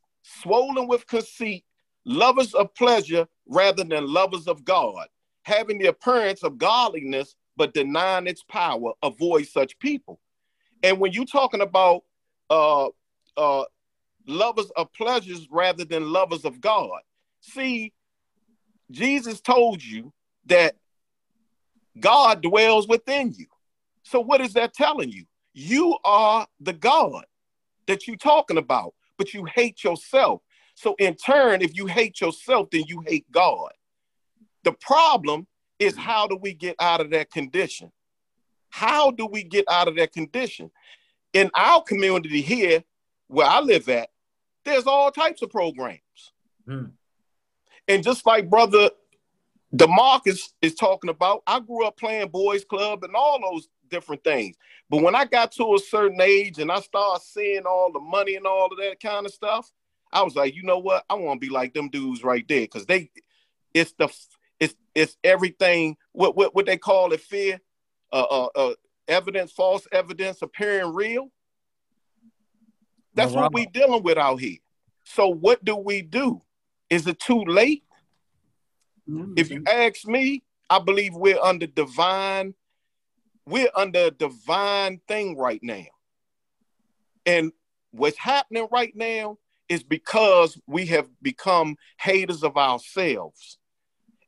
swollen with conceit, lovers of pleasure rather than lovers of God, having the appearance of godliness but denying its power. Avoid such people. And when you're talking about uh, uh, lovers of pleasures rather than lovers of God, see, Jesus told you that God dwells within you. So what is that telling you? You are the God that you're talking about, but you hate yourself. So in turn, if you hate yourself, then you hate God. The problem is how do we get out of that condition? How do we get out of that condition? In our community here, where I live at, there's all types of programs. Mm. And just like brother Demarcus is talking about, I grew up playing boys club and all those different things. But when I got to a certain age and I started seeing all the money and all of that kind of stuff, I was like, you know what? I want to be like them dudes right there because they, it's the, it's it's everything. What what what they call it? Fear, uh, uh, uh evidence, false evidence appearing real. That's what we dealing with out here. So what do we do? Is it too late? Mm-hmm. If you ask me, I believe we're under divine, we're under a divine thing right now. And what's happening right now is because we have become haters of ourselves.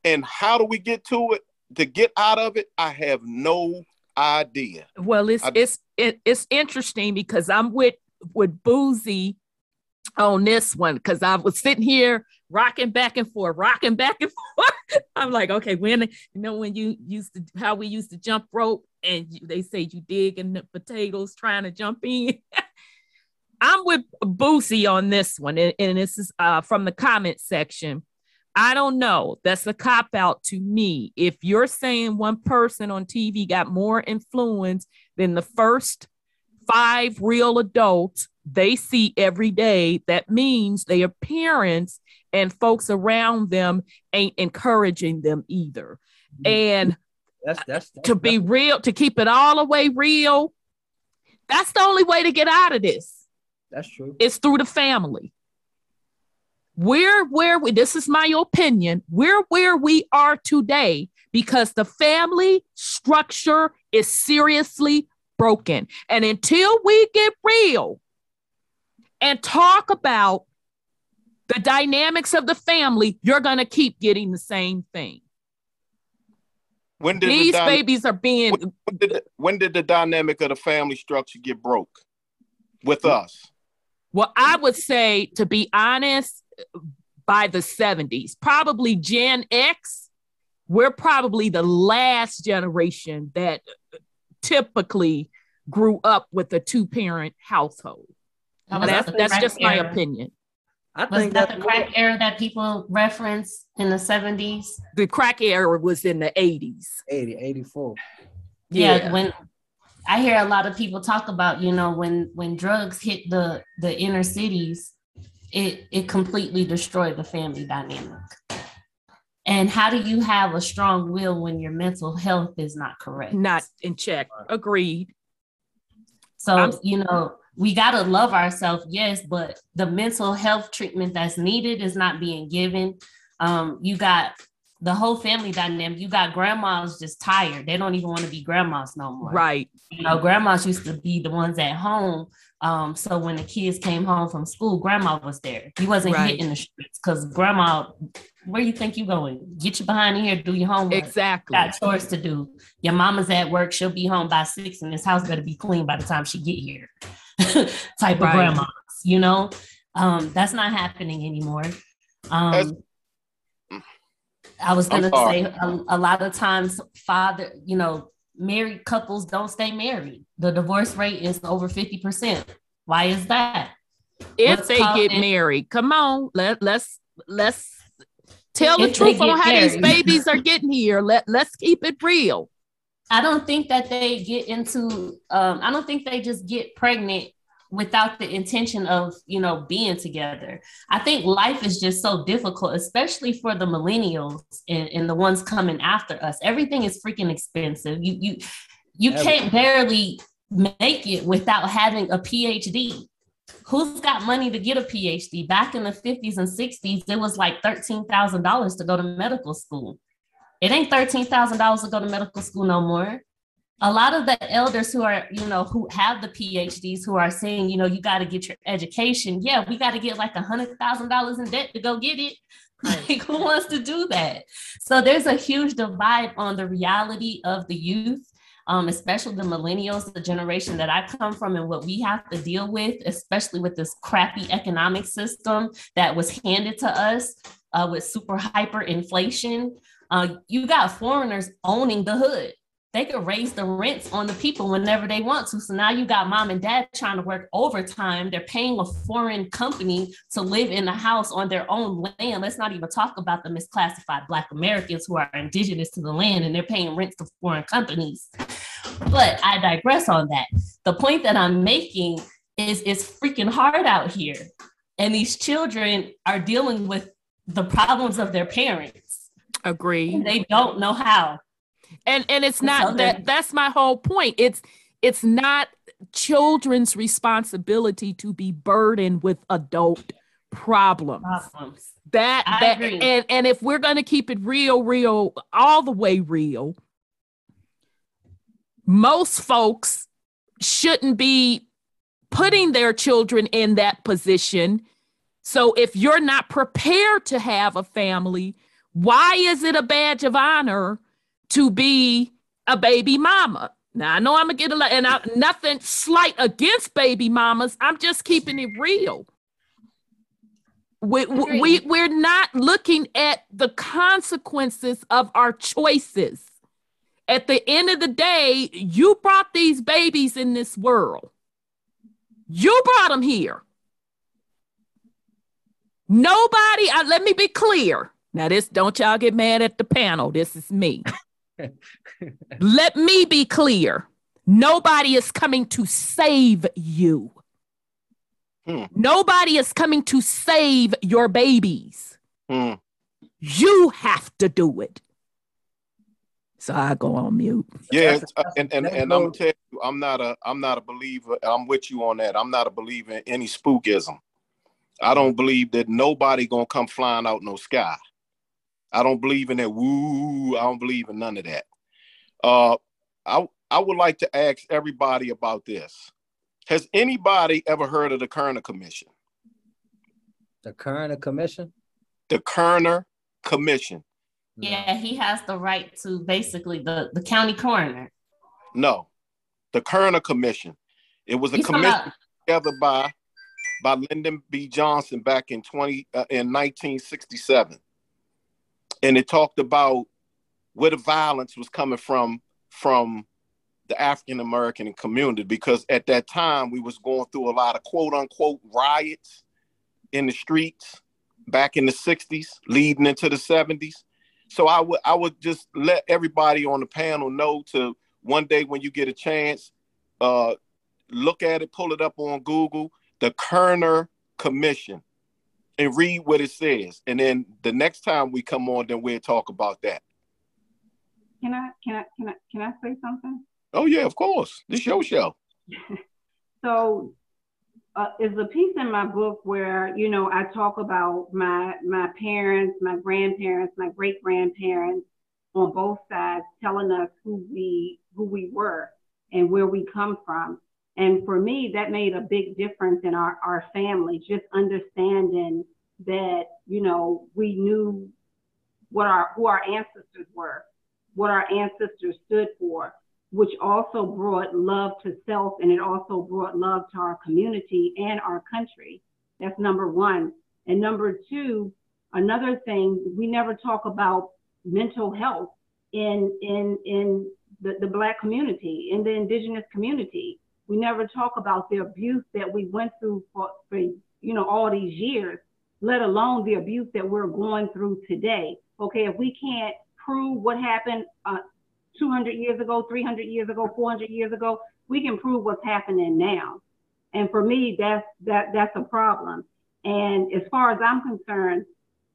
And how do we get to it? To get out of it, I have no idea. Well, it's I, it's it, it's interesting because I'm with with Boosie on this one because I was sitting here rocking back and forth, rocking back and (laughs) forth. I'm like, okay, when you know when you used to how we used to jump rope and you, they say you dig in the potatoes trying to jump in. (laughs) I'm with Boosie on this one, and, and this is uh, from the comment section. I don't know. That's a cop out to me. If you're saying one person on TV got more influence than the first five real adults they see every day, that means their parents and folks around them ain't encouraging them either. Mm-hmm. And that's, that's, that's to be real, to keep it all the way real, that's the only way to get out of this. That's true. It's through the family. We're where we, this is my opinion, we're where we are today because the family structure is seriously broken. And until we get real and talk about the dynamics of the family, you're going to keep getting the same thing. When did These the dy- babies are being. When, when, did the, when did the dynamic of the family structure get broke with us? Well, I would say, to be honest, by the 70s, probably Gen X, we're probably the last generation that typically grew up with a two parent household. That that's that's just era. my opinion. I was think that the crack more... era that people reference in the 70s? The crack era was in the 80s. 80, 84. Yeah, yeah, when I hear a lot of people talk about, you know, when when drugs hit the the inner cities, it it completely destroyed the family dynamic. And how do you have a strong will when your mental health is not correct? Not in check. Agreed. So, I'm, you know, we got to love ourselves, yes, but the mental health treatment that's needed is not being given. Um, you got the whole family dynamic. You got grandmas just tired. They don't even want to be grandmas no more. Right. You know, grandmas used to be the ones at home. Um, so when the kids came home from school, grandma was there. He wasn't right. hitting the streets because grandma, where you think you going? Get you behind here, do your homework. Exactly. Got chores to do. Your mama's at work. She'll be home by six, and this house better be clean by the time she get here. (laughs) type right. of grandmas, you know. Um, that's not happening anymore. Um, I was gonna say a, a lot of times, father, you know, married couples don't stay married. The divorce rate is over 50%. Why is that? If What's they get married, come on, let let's let's tell the truth on how married. these babies are getting here. Let let's keep it real. I don't think that they get into um, I don't think they just get pregnant without the intention of you know being together. I think life is just so difficult especially for the millennials and, and the ones coming after us. Everything is freaking expensive. You you you can't barely make it without having a phd who's got money to get a phd back in the 50s and 60s it was like $13000 to go to medical school it ain't $13000 to go to medical school no more a lot of the elders who are, you know, who have the PhDs who are saying, you know, you got to get your education. Yeah, we got to get like a hundred thousand dollars in debt to go get it. (laughs) Like, who wants to do that? So there's a huge divide on the reality of the youth. um, especially the millennials, the generation that I come from, and what we have to deal with, especially with this crappy economic system that was handed to us uh, with super hyper inflation. Uh, you got foreigners owning the hood they could raise the rents on the people whenever they want to. So now you got mom and dad trying to work overtime. They're paying a foreign company to live in the house on their own land. Let's not even talk about the misclassified Black Americans who are indigenous to the land and they're paying rents to foreign companies. But I digress on that. The point that I'm making is it's freaking hard out here. And these children are dealing with the problems of their parents. Agree. They don't know how and and it's not that that's my whole point it's it's not children's responsibility to be burdened with adult problems, problems. that I that agree. and and if we're going to keep it real real all the way real most folks shouldn't be putting their children in that position so if you're not prepared to have a family why is it a badge of honor to be a baby mama. Now I know I'm gonna get a lot, and I, nothing slight against baby mamas. I'm just keeping it real. We, we we're not looking at the consequences of our choices. At the end of the day, you brought these babies in this world. You brought them here. Nobody, uh, let me be clear. Now, this don't y'all get mad at the panel. This is me. (laughs) Let me be clear. Nobody is coming to save you. Hmm. Nobody is coming to save your babies. Hmm. You have to do it. So I go on mute. Yeah, uh, and and, and I'm gonna tell you, I'm not a I'm not a believer. I'm with you on that. I'm not a believer in any spookism. I don't believe that nobody gonna come flying out no sky. I don't believe in that woo. I don't believe in none of that. Uh, I I would like to ask everybody about this. Has anybody ever heard of the Kerner Commission? The Kerner Commission? The Kerner Commission. Yeah, he has the right to basically the, the county coroner. No, the Kerner Commission. It was a He's commission together by by Lyndon B. Johnson back in 20 uh, in 1967 and it talked about where the violence was coming from from the African American community because at that time we was going through a lot of quote unquote riots in the streets back in the 60s leading into the 70s so I would I would just let everybody on the panel know to one day when you get a chance uh look at it pull it up on Google the Kerner Commission and read what it says. And then the next time we come on, then we'll talk about that. Can I can I can I can I say something? Oh yeah, of course. This your show. (laughs) so uh, is a piece in my book where you know I talk about my my parents, my grandparents, my great grandparents on both sides, telling us who we who we were and where we come from. And for me, that made a big difference in our, our family, just understanding that, you know, we knew what our who our ancestors were, what our ancestors stood for, which also brought love to self and it also brought love to our community and our country. That's number one. And number two, another thing, we never talk about mental health in in in the, the black community, in the indigenous community we never talk about the abuse that we went through for, for you know all these years, let alone the abuse that we're going through today. Okay, if we can't prove what happened uh, 200 years ago, 300 years ago, 400 years ago, we can prove what's happening now. And for me, that's that that's a problem. And as far as I'm concerned,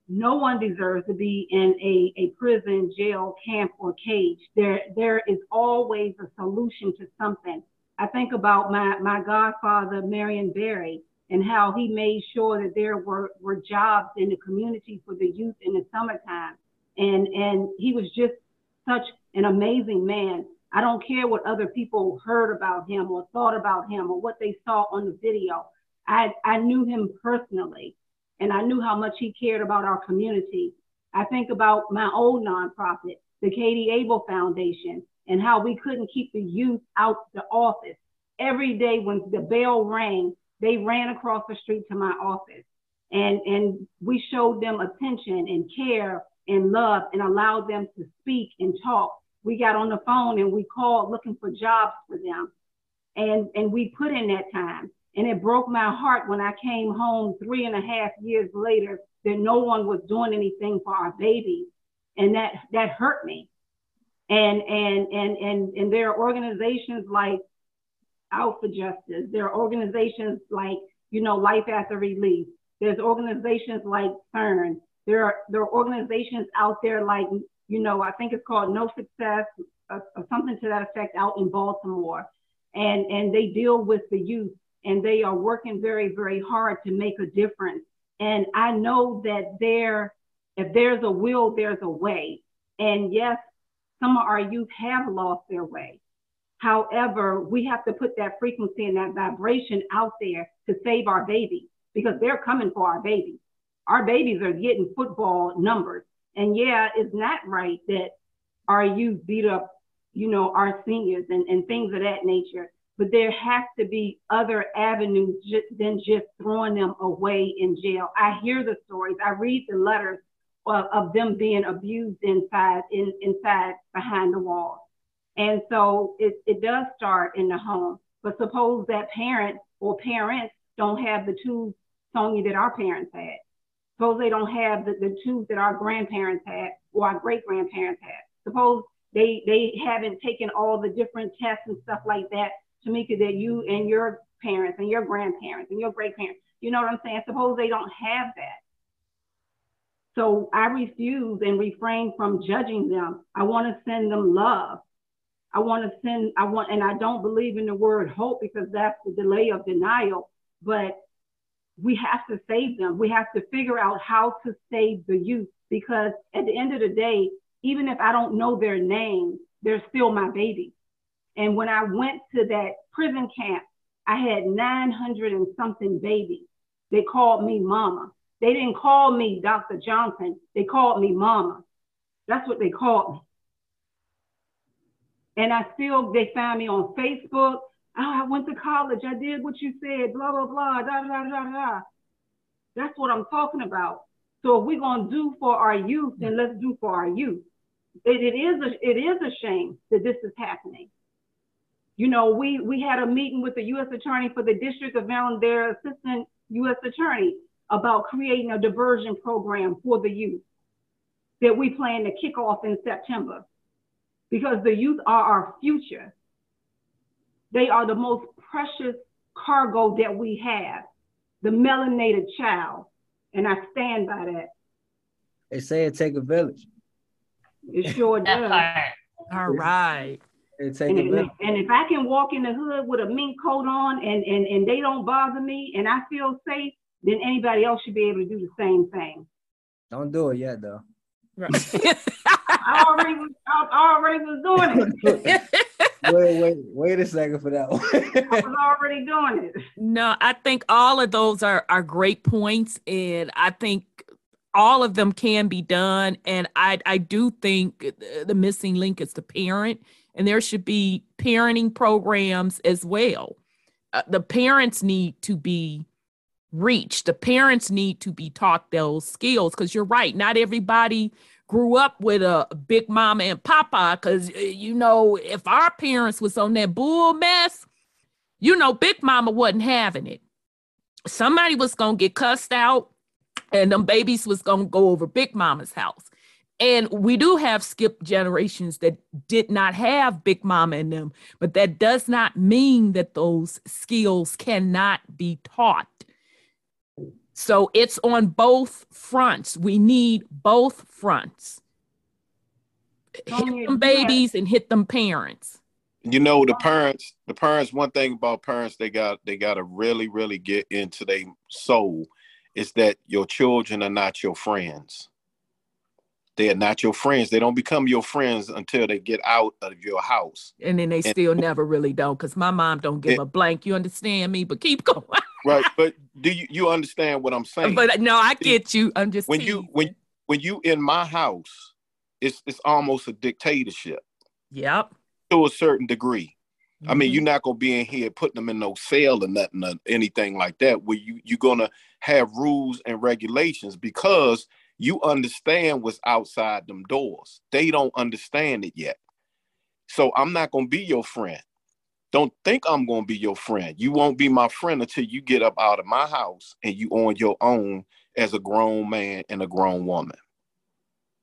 no one deserves to be in a, a prison, jail, camp, or cage. There there is always a solution to something. I think about my, my godfather, Marion Barry, and how he made sure that there were, were jobs in the community for the youth in the summertime. And, and he was just such an amazing man. I don't care what other people heard about him or thought about him or what they saw on the video. I, I knew him personally and I knew how much he cared about our community. I think about my old nonprofit, the Katie Abel Foundation, and how we couldn't keep the youth out the office. Every day when the bell rang, they ran across the street to my office. And, and we showed them attention and care and love and allowed them to speak and talk. We got on the phone and we called looking for jobs for them. And, and we put in that time. And it broke my heart when I came home three and a half years later that no one was doing anything for our babies. And that, that hurt me. And, and, and, and, and there are organizations like for Justice. There are organizations like, you know, Life After Release. There's organizations like CERN. There are, there are organizations out there like, you know, I think it's called No Success or, or something to that effect out in Baltimore. And, and they deal with the youth and they are working very, very hard to make a difference. And I know that there, if there's a will, there's a way. And yes, some of our youth have lost their way. However, we have to put that frequency and that vibration out there to save our babies because they're coming for our babies. Our babies are getting football numbers. And yeah, it's not right that our youth beat up, you know, our seniors and, and things of that nature. But there has to be other avenues than just throwing them away in jail. I hear the stories, I read the letters of, them being abused inside, in, inside behind the walls. And so it, it does start in the home. But suppose that parent or parents don't have the tools, Sonia, that our parents had. Suppose they don't have the, the tools that our grandparents had or our great grandparents had. Suppose they they haven't taken all the different tests and stuff like that, Tamika, that you and your parents and your grandparents and your great parents, you know what I'm saying? Suppose they don't have that. So I refuse and refrain from judging them. I want to send them love. I want to send, I want, and I don't believe in the word hope because that's the delay of denial, but we have to save them. We have to figure out how to save the youth because at the end of the day, even if I don't know their name, they're still my baby. And when I went to that prison camp, I had 900 and something babies. They called me mama. They didn't call me Dr. Johnson. They called me mama. That's what they called me. And I still, they found me on Facebook. Oh, I went to college. I did what you said, blah, blah, blah, da, da, da, da. That's what I'm talking about. So if we're going to do for our youth, then let's do for our youth. It, it, is a, it is a shame that this is happening. You know, we, we had a meeting with the U.S. Attorney for the District of Maryland, their assistant U.S. Attorney, about creating a diversion program for the youth that we plan to kick off in September because the youth are our future. They are the most precious cargo that we have, the melanated child. And I stand by that. They say it take a village. It sure (laughs) does. All right. It take and, and if I can walk in the hood with a mink coat on and, and, and they don't bother me and I feel safe, then anybody else should be able to do the same thing. Don't do it yet though. Right. (laughs) (laughs) I already was I already was doing it. (laughs) wait, wait, wait a second for that one. I was already doing it. No, I think all of those are are great points, and I think all of them can be done. And I I do think the missing link is the parent, and there should be parenting programs as well. Uh, the parents need to be reached. The parents need to be taught those skills because you're right. Not everybody grew up with a big mama and papa because uh, you know if our parents was on that bull mess you know big mama wasn't having it somebody was gonna get cussed out and them babies was gonna go over big mama's house and we do have skip generations that did not have big mama in them but that does not mean that those skills cannot be taught so it's on both fronts. We need both fronts. Hit them babies and hit them parents. You know the parents. The parents. One thing about parents, they got they got to really, really get into their soul. Is that your children are not your friends. They are not your friends. They don't become your friends until they get out of your house. And then they and, still never really don't, because my mom don't give and, a blank. You understand me? But keep (laughs) going right but do you you understand what i'm saying but no i get you i'm just when teasing. you when when you in my house it's it's almost a dictatorship yep to a certain degree. Mm-hmm. I mean, mm-hmm. you're not gonna be in here putting them in no cell or nothing or anything like that. Where you you're gonna have rules and regulations because you understand what's outside them doors. They don't understand it yet. So I'm not gonna be your friend. Don't think I'm gonna be your friend. You won't be my friend until you get up out of my house and you on your own as a grown man and a grown woman.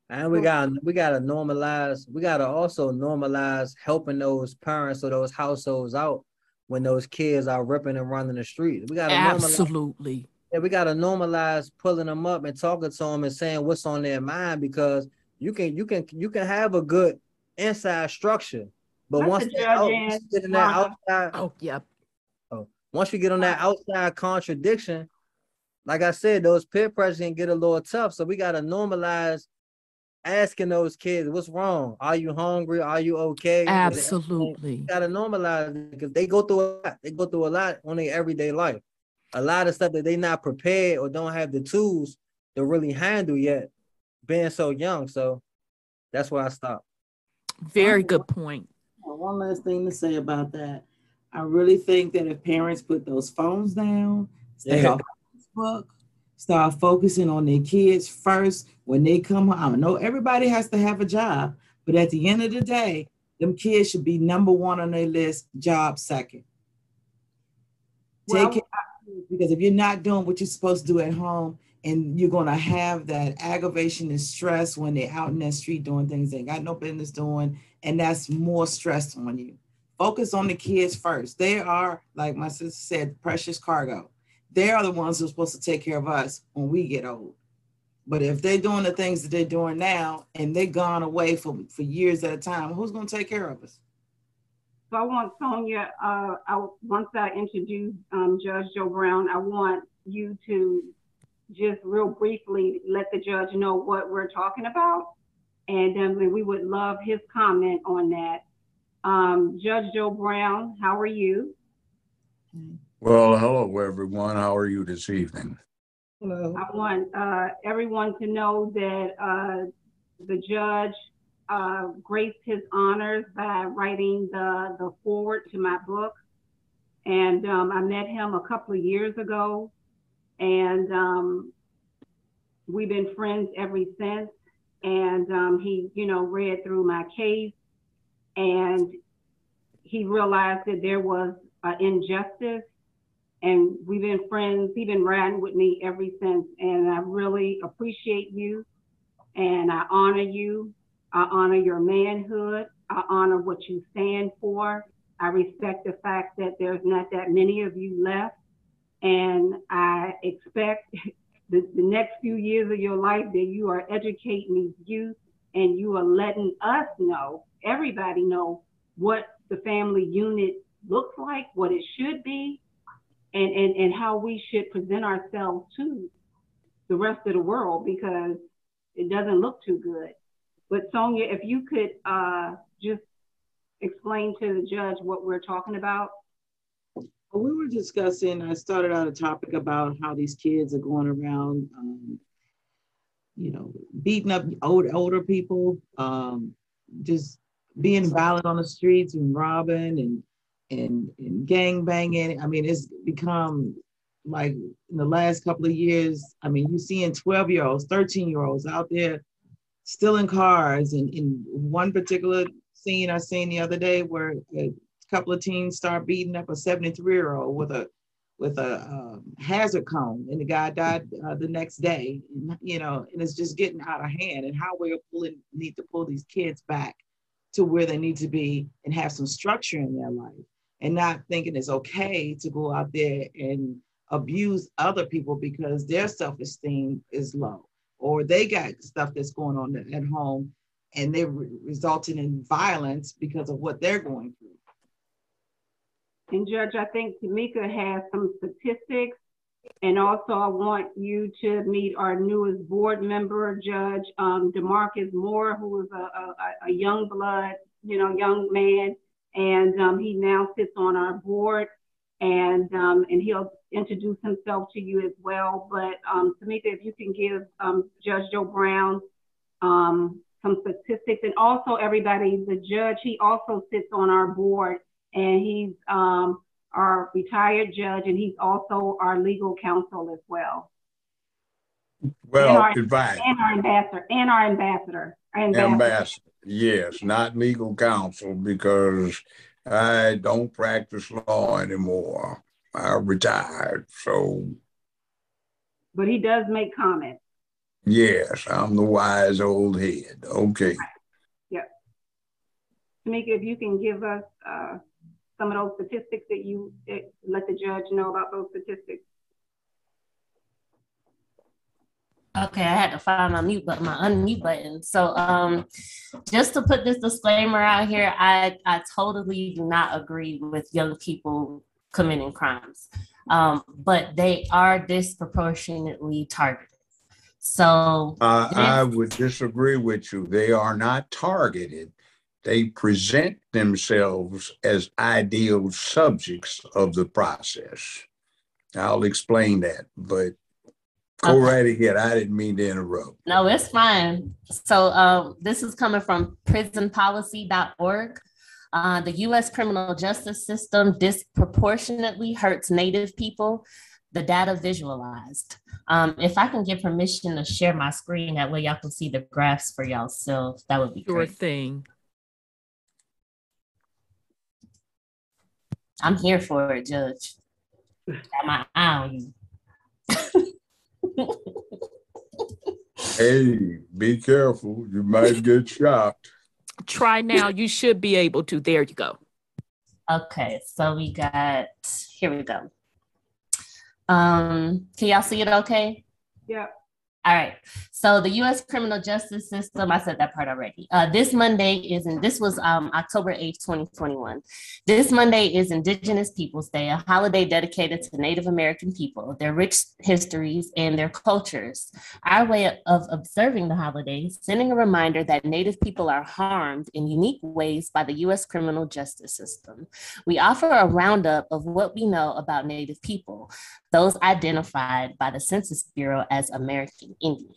And we got we gotta normalize. We gotta also normalize helping those parents or those households out when those kids are ripping and running the street. We gotta absolutely. Normalize, yeah, we gotta normalize pulling them up and talking to them and saying what's on their mind because you can you can you can have a good inside structure, but That's once, they out, get in that outside, oh yeah, oh once you get on that outside contradiction, like I said, those peer pressure can get a little tough. So we gotta normalize asking those kids, what's wrong? Are you hungry? Are you okay? Absolutely. You gotta normalize it because they go through a lot. They go through a lot on their everyday life. A lot of stuff that they not prepared or don't have the tools to really handle yet, being so young. So that's where I stop. Very good point. One last thing to say about that. I really think that if parents put those phones down, stay yeah. off Facebook, start focusing on their kids first when they come home. I know everybody has to have a job, but at the end of the day, them kids should be number one on their list, job second. Well, Take it because if you're not doing what you're supposed to do at home, and you're gonna have that aggravation and stress when they're out in that street doing things they got no business doing, and that's more stress on you. Focus on the kids first. They are, like my sister said, precious cargo they are the ones who are supposed to take care of us when we get old. But if they're doing the things that they're doing now and they're gone away for, for years at a time, who's going to take care of us? So I want Sonia, uh, I, once I introduce um, Judge Joe Brown, I want you to just real briefly let the judge know what we're talking about. And then we would love his comment on that. Um, judge Joe Brown, how are you? Well, hello, everyone. How are you this evening? Hello. I want uh, everyone to know that uh, the judge uh, graced his honors by writing the, the foreword to my book. And um, I met him a couple of years ago, and um, we've been friends ever since. And um, he, you know, read through my case, and he realized that there was an injustice and we've been friends. He's been riding with me ever since. And I really appreciate you and I honor you. I honor your manhood. I honor what you stand for. I respect the fact that there's not that many of you left. And I expect the, the next few years of your life that you are educating these youth and you are letting us know, everybody know what the family unit looks like, what it should be, and, and, and how we should present ourselves to the rest of the world because it doesn't look too good. But Sonia, if you could uh, just explain to the judge what we're talking about. We were discussing, I started out a topic about how these kids are going around, um, you know, beating up old, older people, um, just being violent on the streets and robbing and and, and gang banging. I mean, it's become like in the last couple of years, I mean, you're seeing 12 year olds, 13 year olds out there stealing cars. And in one particular scene I seen the other day where a couple of teens start beating up a 73 year old with a with a um, hazard cone and the guy died uh, the next day you know and it's just getting out of hand and how pulling need to pull these kids back to where they need to be and have some structure in their life and not thinking it's okay to go out there and abuse other people because their self-esteem is low or they got stuff that's going on at home and they're re- resulting in violence because of what they're going through. And Judge, I think Tamika has some statistics. And also I want you to meet our newest board member, Judge um, DeMarcus Moore, who is a, a, a young blood, you know, young man and um, he now sits on our board and um, and he'll introduce himself to you as well. But um, Tamika, if you can give um, Judge Joe Brown um, some statistics. And also everybody, the judge, he also sits on our board and he's um, our retired judge and he's also our legal counsel as well. Well, our, advice. And our ambassador, and our ambassador. ambassador. ambassador. Yes, not legal counsel because I don't practice law anymore. I retired, so. But he does make comments. Yes, I'm the wise old head. Okay. Yep. Tamika, if you can give us uh, some of those statistics that you let the judge know about those statistics. Okay, I had to find my mute button, my unmute button. So um just to put this disclaimer out here, I, I totally do not agree with young people committing crimes. Um, but they are disproportionately targeted. So uh, I would disagree with you. They are not targeted. They present themselves as ideal subjects of the process. I'll explain that, but Go okay. right ahead. I didn't mean to interrupt. No, it's fine. So um, this is coming from prisonpolicy.org. Uh, the U.S. criminal justice system disproportionately hurts Native people. The data visualized. Um, if I can get permission to share my screen, that way y'all can see the graphs for y'all. So that would be sure great. thing. I'm here for it, Judge. Got my eye on you. hey, be careful. You might get shocked. Try now. You should be able to. There you go. Okay, so we got here we go. Um, can y'all see it okay? Yeah. All right. So the U.S. criminal justice system, I said that part already. Uh, this Monday is, and this was um, October 8th, 2021. This Monday is Indigenous Peoples Day, a holiday dedicated to Native American people, their rich histories, and their cultures. Our way of observing the holiday, sending a reminder that Native people are harmed in unique ways by the U.S. criminal justice system. We offer a roundup of what we know about Native people, those identified by the Census Bureau as American Indian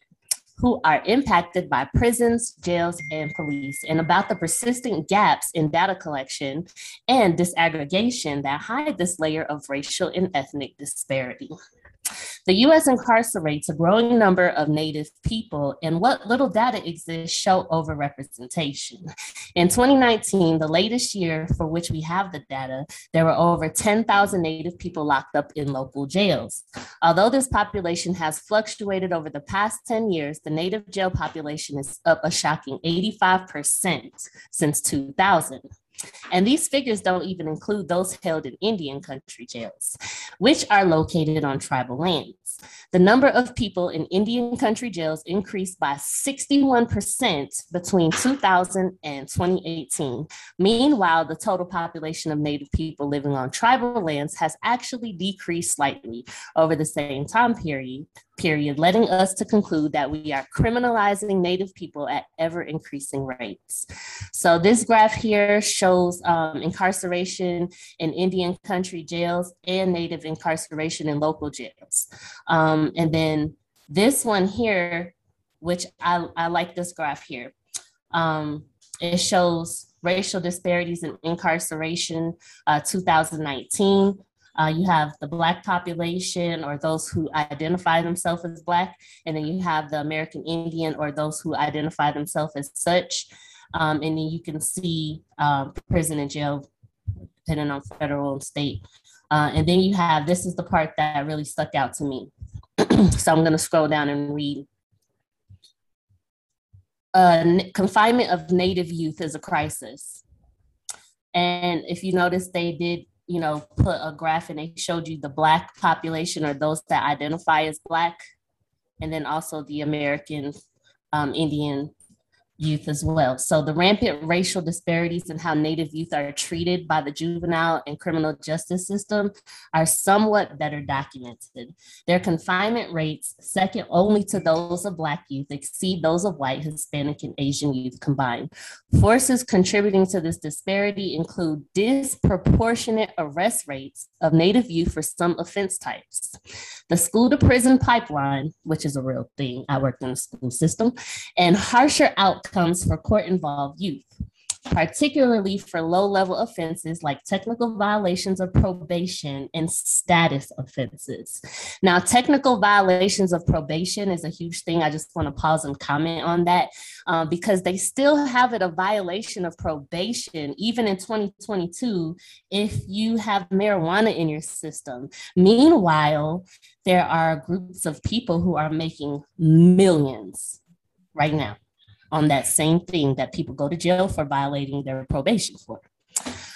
who are impacted by prisons, jails, and police, and about the persistent gaps in data collection and disaggregation that hide this layer of racial and ethnic disparity. The US incarcerates a growing number of Native people, and what little data exists show overrepresentation. In 2019, the latest year for which we have the data, there were over 10,000 Native people locked up in local jails. Although this population has fluctuated over the past 10 years, the Native jail population is up a shocking 85% since 2000. And these figures don't even include those held in Indian country jails, which are located on tribal lands. The number of people in Indian country jails increased by 61% between 2000 and 2018. Meanwhile, the total population of Native people living on tribal lands has actually decreased slightly over the same time period, period, letting us to conclude that we are criminalizing Native people at ever increasing rates. So this graph here shows um, incarceration in Indian country jails and Native incarceration in local jails. Um, and then this one here, which I, I like this graph here, um, it shows racial disparities in incarceration uh, 2019 uh, you have the Black population or those who identify themselves as Black, and then you have the American Indian or those who identify themselves as such. Um, and then you can see um, prison and jail, depending on federal and state. Uh, and then you have this is the part that really stuck out to me. (clears throat) so I'm going to scroll down and read. Uh, confinement of Native youth is a crisis. And if you notice, they did you know, put a graph and they showed you the Black population or those that identify as Black, and then also the American um, Indian youth as well. So the rampant racial disparities in how Native youth are treated by the juvenile and criminal justice system are somewhat better documented. Their confinement rates, second only to those of Black youth, exceed those of white, Hispanic, and Asian youth combined. Forces contributing to this disparity include disproportionate arrest rates of Native youth for some offense types, the school to prison pipeline, which is a real thing, I worked in the school system, and harsher outcomes outcomes for court involved youth particularly for low level offenses like technical violations of probation and status offenses. Now, technical violations of probation is a huge thing. I just want to pause and comment on that um, because they still have it a violation of probation, even in 2022, if you have marijuana in your system. Meanwhile, there are groups of people who are making millions right now on that same thing that people go to jail for violating their probation for.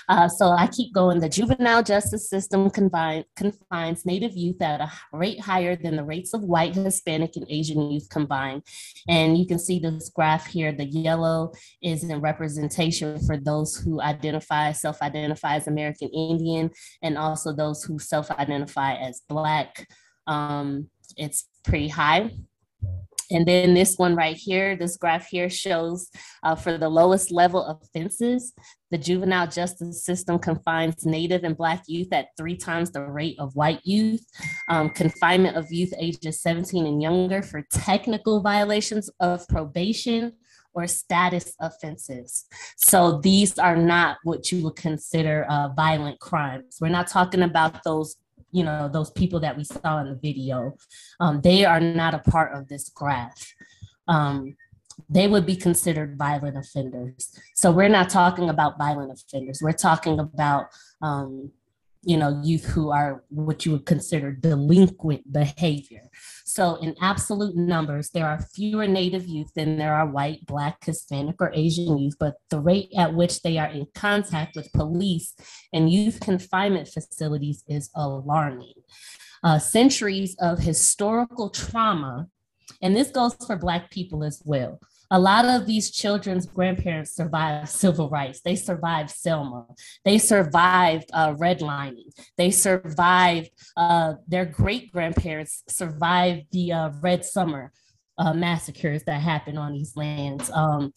Uh, so I keep going. The juvenile justice system confine, confines Native youth at a rate higher than the rates of white, Hispanic, and Asian youth combined. And you can see this graph here. The yellow is in representation for those who identify, self identify as American Indian, and also those who self identify as Black. Um, it's pretty high. And then this one right here, this graph here shows uh, for the lowest level offenses, the juvenile justice system confines Native and Black youth at three times the rate of white youth. Um, confinement of youth ages 17 and younger for technical violations of probation or status offenses. So these are not what you would consider uh, violent crimes. We're not talking about those you know those people that we saw in the video um, they are not a part of this graph. Um, they would be considered violent offenders. So we're not talking about violent offenders. We're talking about um, you know, youth who are what you would consider delinquent behavior. So, in absolute numbers, there are fewer Native youth than there are white, Black, Hispanic, or Asian youth, but the rate at which they are in contact with police and youth confinement facilities is alarming. Uh, centuries of historical trauma, and this goes for Black people as well a lot of these children's grandparents survived civil rights. They survived Selma. They survived uh, redlining. They survived, uh, their great grandparents survived the uh, Red Summer uh, massacres that happened on these lands. Um,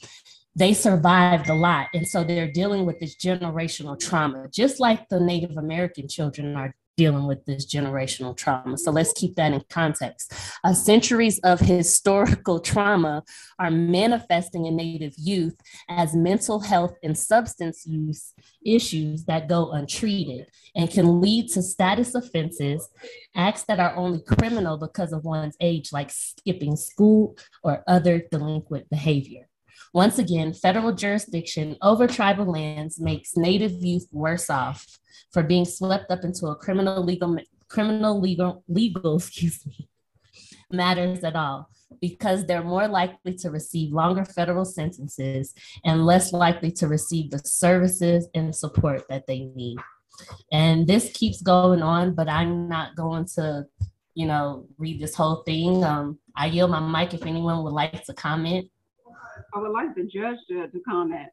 they survived a lot. And so they're dealing with this generational trauma, just like the Native American children are dealing with this generational trauma. So let's keep that in context. Uh, centuries of historical trauma are manifesting in Native youth as mental health and substance use issues that go untreated and can lead to status offenses, acts that are only criminal because of one's age, like skipping school or other delinquent behavior. Once again, federal jurisdiction over tribal lands makes Native youth worse off for being swept up into a criminal legal criminal legal legal (laughs) excuse me matters at all because they're more likely to receive longer federal sentences and less likely to receive the services and support that they need. And this keeps going on, but I'm not going to, you know, read this whole thing. Um, I yield my mic if anyone would like to comment. I would like the judge to, to comment.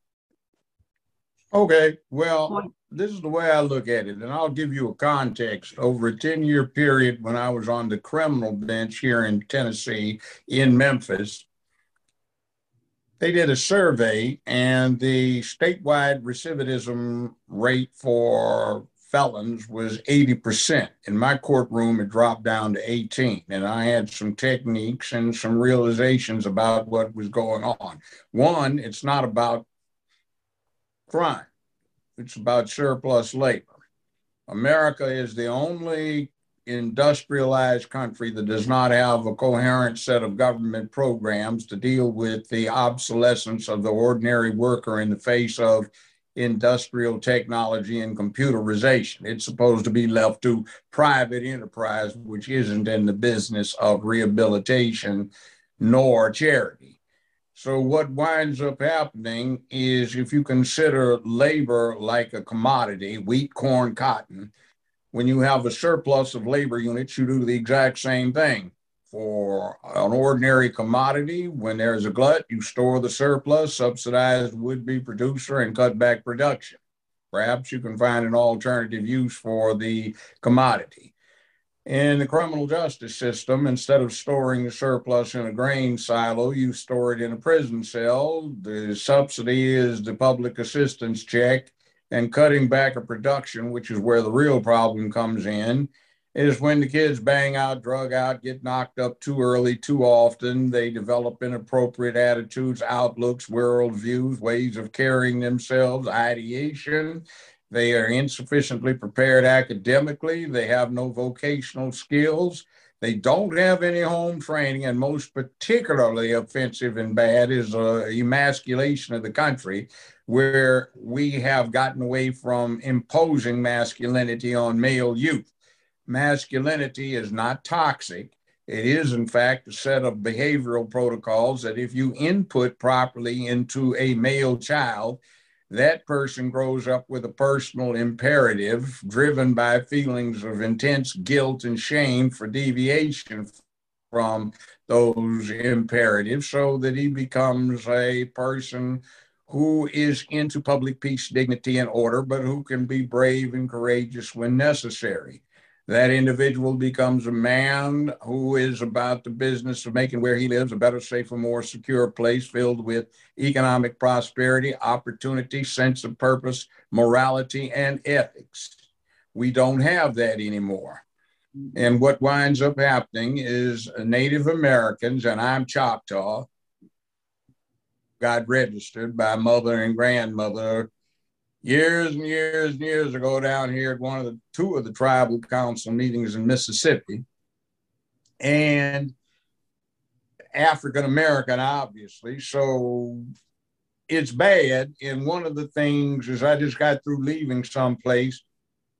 Okay, well, this is the way I look at it, and I'll give you a context. Over a 10 year period when I was on the criminal bench here in Tennessee, in Memphis, they did a survey, and the statewide recidivism rate for felons was 80%. In my courtroom, it dropped down to 18. And I had some techniques and some realizations about what was going on. One, it's not about crime it's about surplus labor. America is the only industrialized country that does not have a coherent set of government programs to deal with the obsolescence of the ordinary worker in the face of industrial technology and computerization. It's supposed to be left to private enterprise, which isn't in the business of rehabilitation nor charity. So what winds up happening is if you consider labor like a commodity, wheat, corn, cotton, when you have a surplus of labor units, you do the exact same thing. For an ordinary commodity, when there's a glut, you store the surplus, subsidize would-be producer, and cut back production. Perhaps you can find an alternative use for the commodity. In the criminal justice system, instead of storing the surplus in a grain silo, you store it in a prison cell. The subsidy is the public assistance check and cutting back a production, which is where the real problem comes in. Is when the kids bang out, drug out, get knocked up too early, too often. They develop inappropriate attitudes, outlooks, worldviews, ways of carrying themselves, ideation. They are insufficiently prepared academically. They have no vocational skills. They don't have any home training, and most particularly offensive and bad is uh, emasculation of the country, where we have gotten away from imposing masculinity on male youth masculinity is not toxic. It is, in fact, a set of behavioral protocols that if you input properly into a male child, that person grows up with a personal imperative driven by feelings of intense guilt and shame for deviation from those imperatives so that he becomes a person who is into public peace, dignity, and order, but who can be brave and courageous when necessary that individual becomes a man who is about the business of making where he lives a better, safer, more secure place filled with economic prosperity, opportunity, sense of purpose, morality, and ethics. We don't have that anymore. And what winds up happening is Native Americans, and I'm Choctaw, got registered by mother and grandmother years and years and years ago down here at one of the two of the tribal council meetings in Mississippi. And African American, obviously. So it's bad. And one of the things is I just got through leaving someplace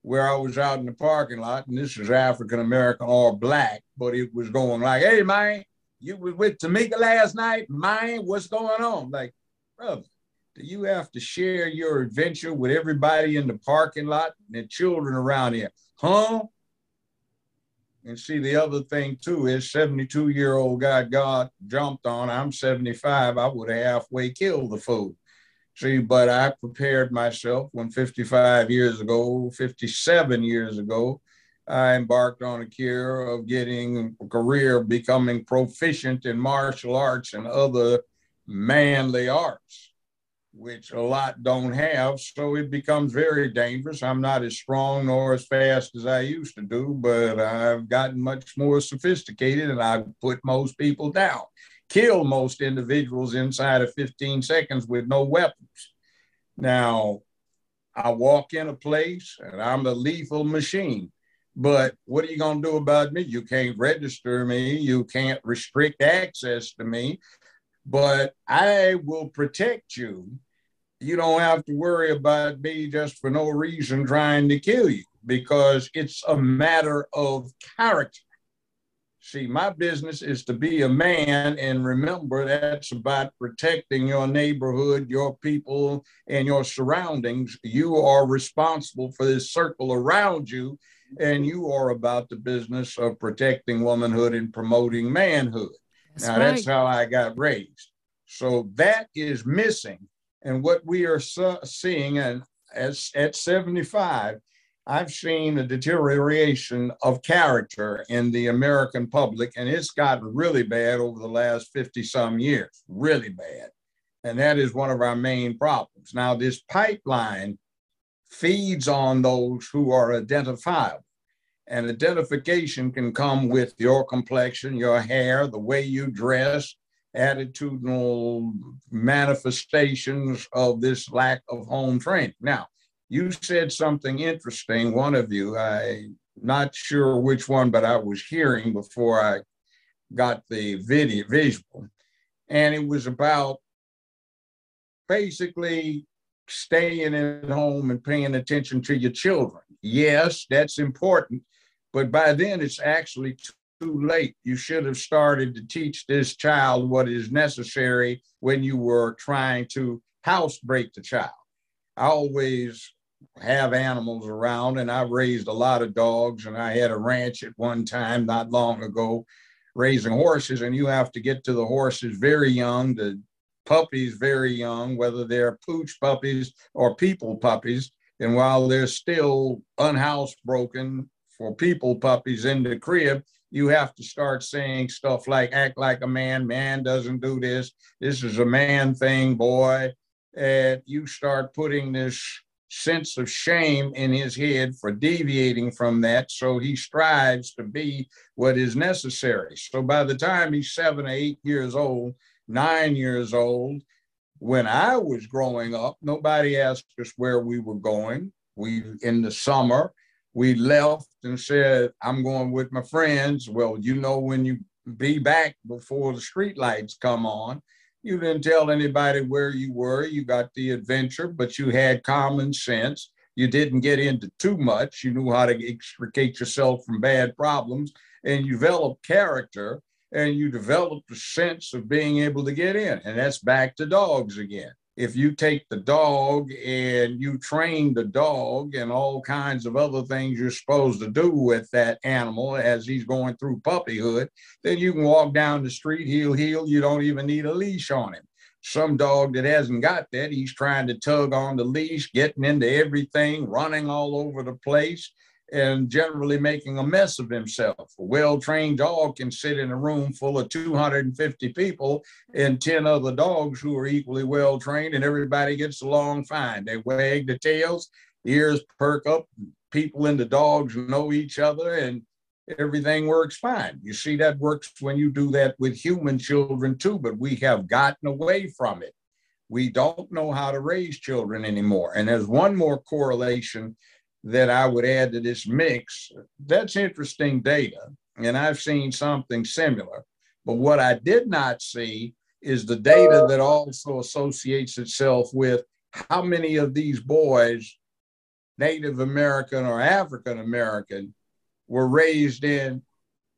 where I was out in the parking lot, and this is African American or black, but it was going like, hey man, you was with Tamika last night, man, what's going on? Like, brother, do you have to share your adventure with everybody in the parking lot and the children around here? Huh? And see, the other thing too is 72 year old guy God jumped on. I'm 75. I would halfway killed the fool. See, but I prepared myself when 55 years ago, 57 years ago, I embarked on a cure of getting a career, of becoming proficient in martial arts and other manly arts which a lot don't have. So it becomes very dangerous. I'm not as strong nor as fast as I used to do, but I've gotten much more sophisticated and I put most people down, kill most individuals inside of 15 seconds with no weapons. Now, I walk in a place and I'm a lethal machine. But what are you going to do about me? You can't register me. You can't restrict access to me but I will protect you. You don't have to worry about me just for no reason trying to kill you because it's a matter of character. See, my business is to be a man, and remember that's about protecting your neighborhood, your people, and your surroundings. You are responsible for this circle around you, and you are about the business of protecting womanhood and promoting manhood. That's now, right. that's how I got raised. So that is missing. And what we are seeing, and as at 75, I've seen a deterioration of character in the American public, and it's gotten really bad over the last 50 some years, really bad. And that is one of our main problems. Now, this pipeline feeds on those who are identifiable. And identification can come with your complexion, your hair, the way you dress, attitudinal manifestations of this lack of home training. Now, you said something interesting, one of you, I'm not sure which one, but I was hearing before I got the video visual. And it was about basically staying at home and paying attention to your children. Yes, that's important, but by then it's actually too late. You should have started to teach this child what is necessary when you were trying to housebreak the child. I always have animals around, and I've raised a lot of dogs, and I had a ranch at one time not long ago raising horses, and you have to get to the horses very young, the puppies very young, whether they're pooch puppies or people puppies. And while they're still unhousebroken for people puppies in the crib, you have to start saying stuff like act like a man man doesn't do this this is a man thing boy and you start putting this sense of shame in his head for deviating from that. So he strives to be what is necessary. So by the time he's seven or eight years old, nine years old, when I was growing up, nobody asked us where we were going. We, in the summer, we left and said, I'm going with my friends. Well, you know, when you be back before the street lights come on, you didn't tell anybody where you were. You got the adventure, but you had common sense. You didn't get into too much. You knew how to extricate yourself from bad problems and you developed character and you developed a sense of being able to get in. And that's back to dogs again if you take the dog and you train the dog and all kinds of other things you're supposed to do with that animal as he's going through puppyhood, then you can walk down the street, he'll heel. You don't even need a leash on him. Some dog that hasn't got that, he's trying to tug on the leash, getting into everything, running all over the place and generally making a mess of himself. A well trained dog can sit in a room full of 250 people and 10 other dogs who are equally well trained, and everybody gets along fine. They wag the tails, ears perk up, people and the dogs know each other, and everything works fine. You see, that works when you do that with human children too, but we have gotten away from it. We don't know how to raise children anymore. And there's one more correlation that I would add to this mix. That's interesting data, and I've seen something similar. But what I did not see is the data that also associates itself with how many of these boys, Native American or African American, were raised in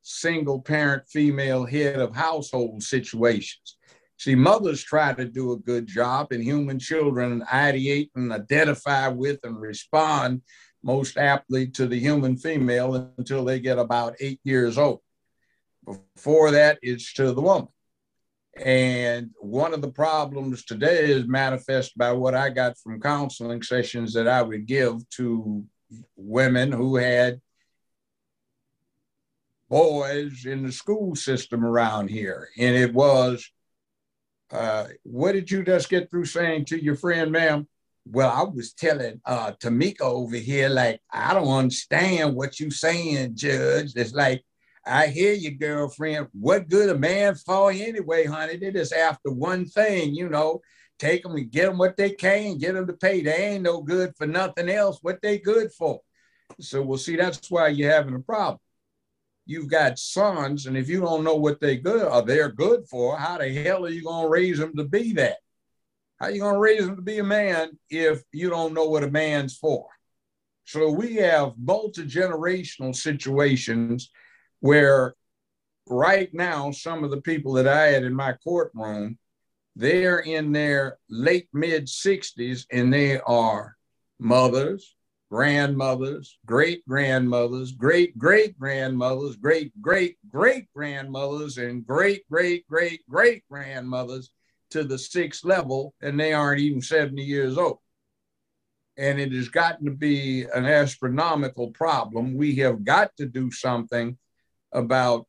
single parent female head of household situations. See, mothers try to do a good job, and human children ideate and identify with and respond most aptly to the human female until they get about eight years old. Before that, it's to the woman. And one of the problems today is manifest by what I got from counseling sessions that I would give to women who had boys in the school system around here. And it was, uh, what did you just get through saying to your friend, ma'am? Well, I was telling uh Tamika over here, like, I don't understand what you saying, Judge. It's like, I hear you, girlfriend. What good a man for anyway, honey? They just after one thing, you know, take them and get them what they can, get them to pay. They ain't no good for nothing else. What they good for? So we'll see. That's why you're having a problem. You've got sons, and if you don't know what they good are, they're good for. How the hell are you gonna raise them to be that? How you going to raise him to be a man if you don't know what a man's for? So we have multi-generational situations where right now, some of the people that I had in my courtroom, they're in their late mid 60s and they are mothers, grandmothers, great grandmothers, great great grandmothers, great great great grandmothers, and great great great great grandmothers to the sixth level and they aren't even 70 years old. And it has gotten to be an astronomical problem. We have got to do something about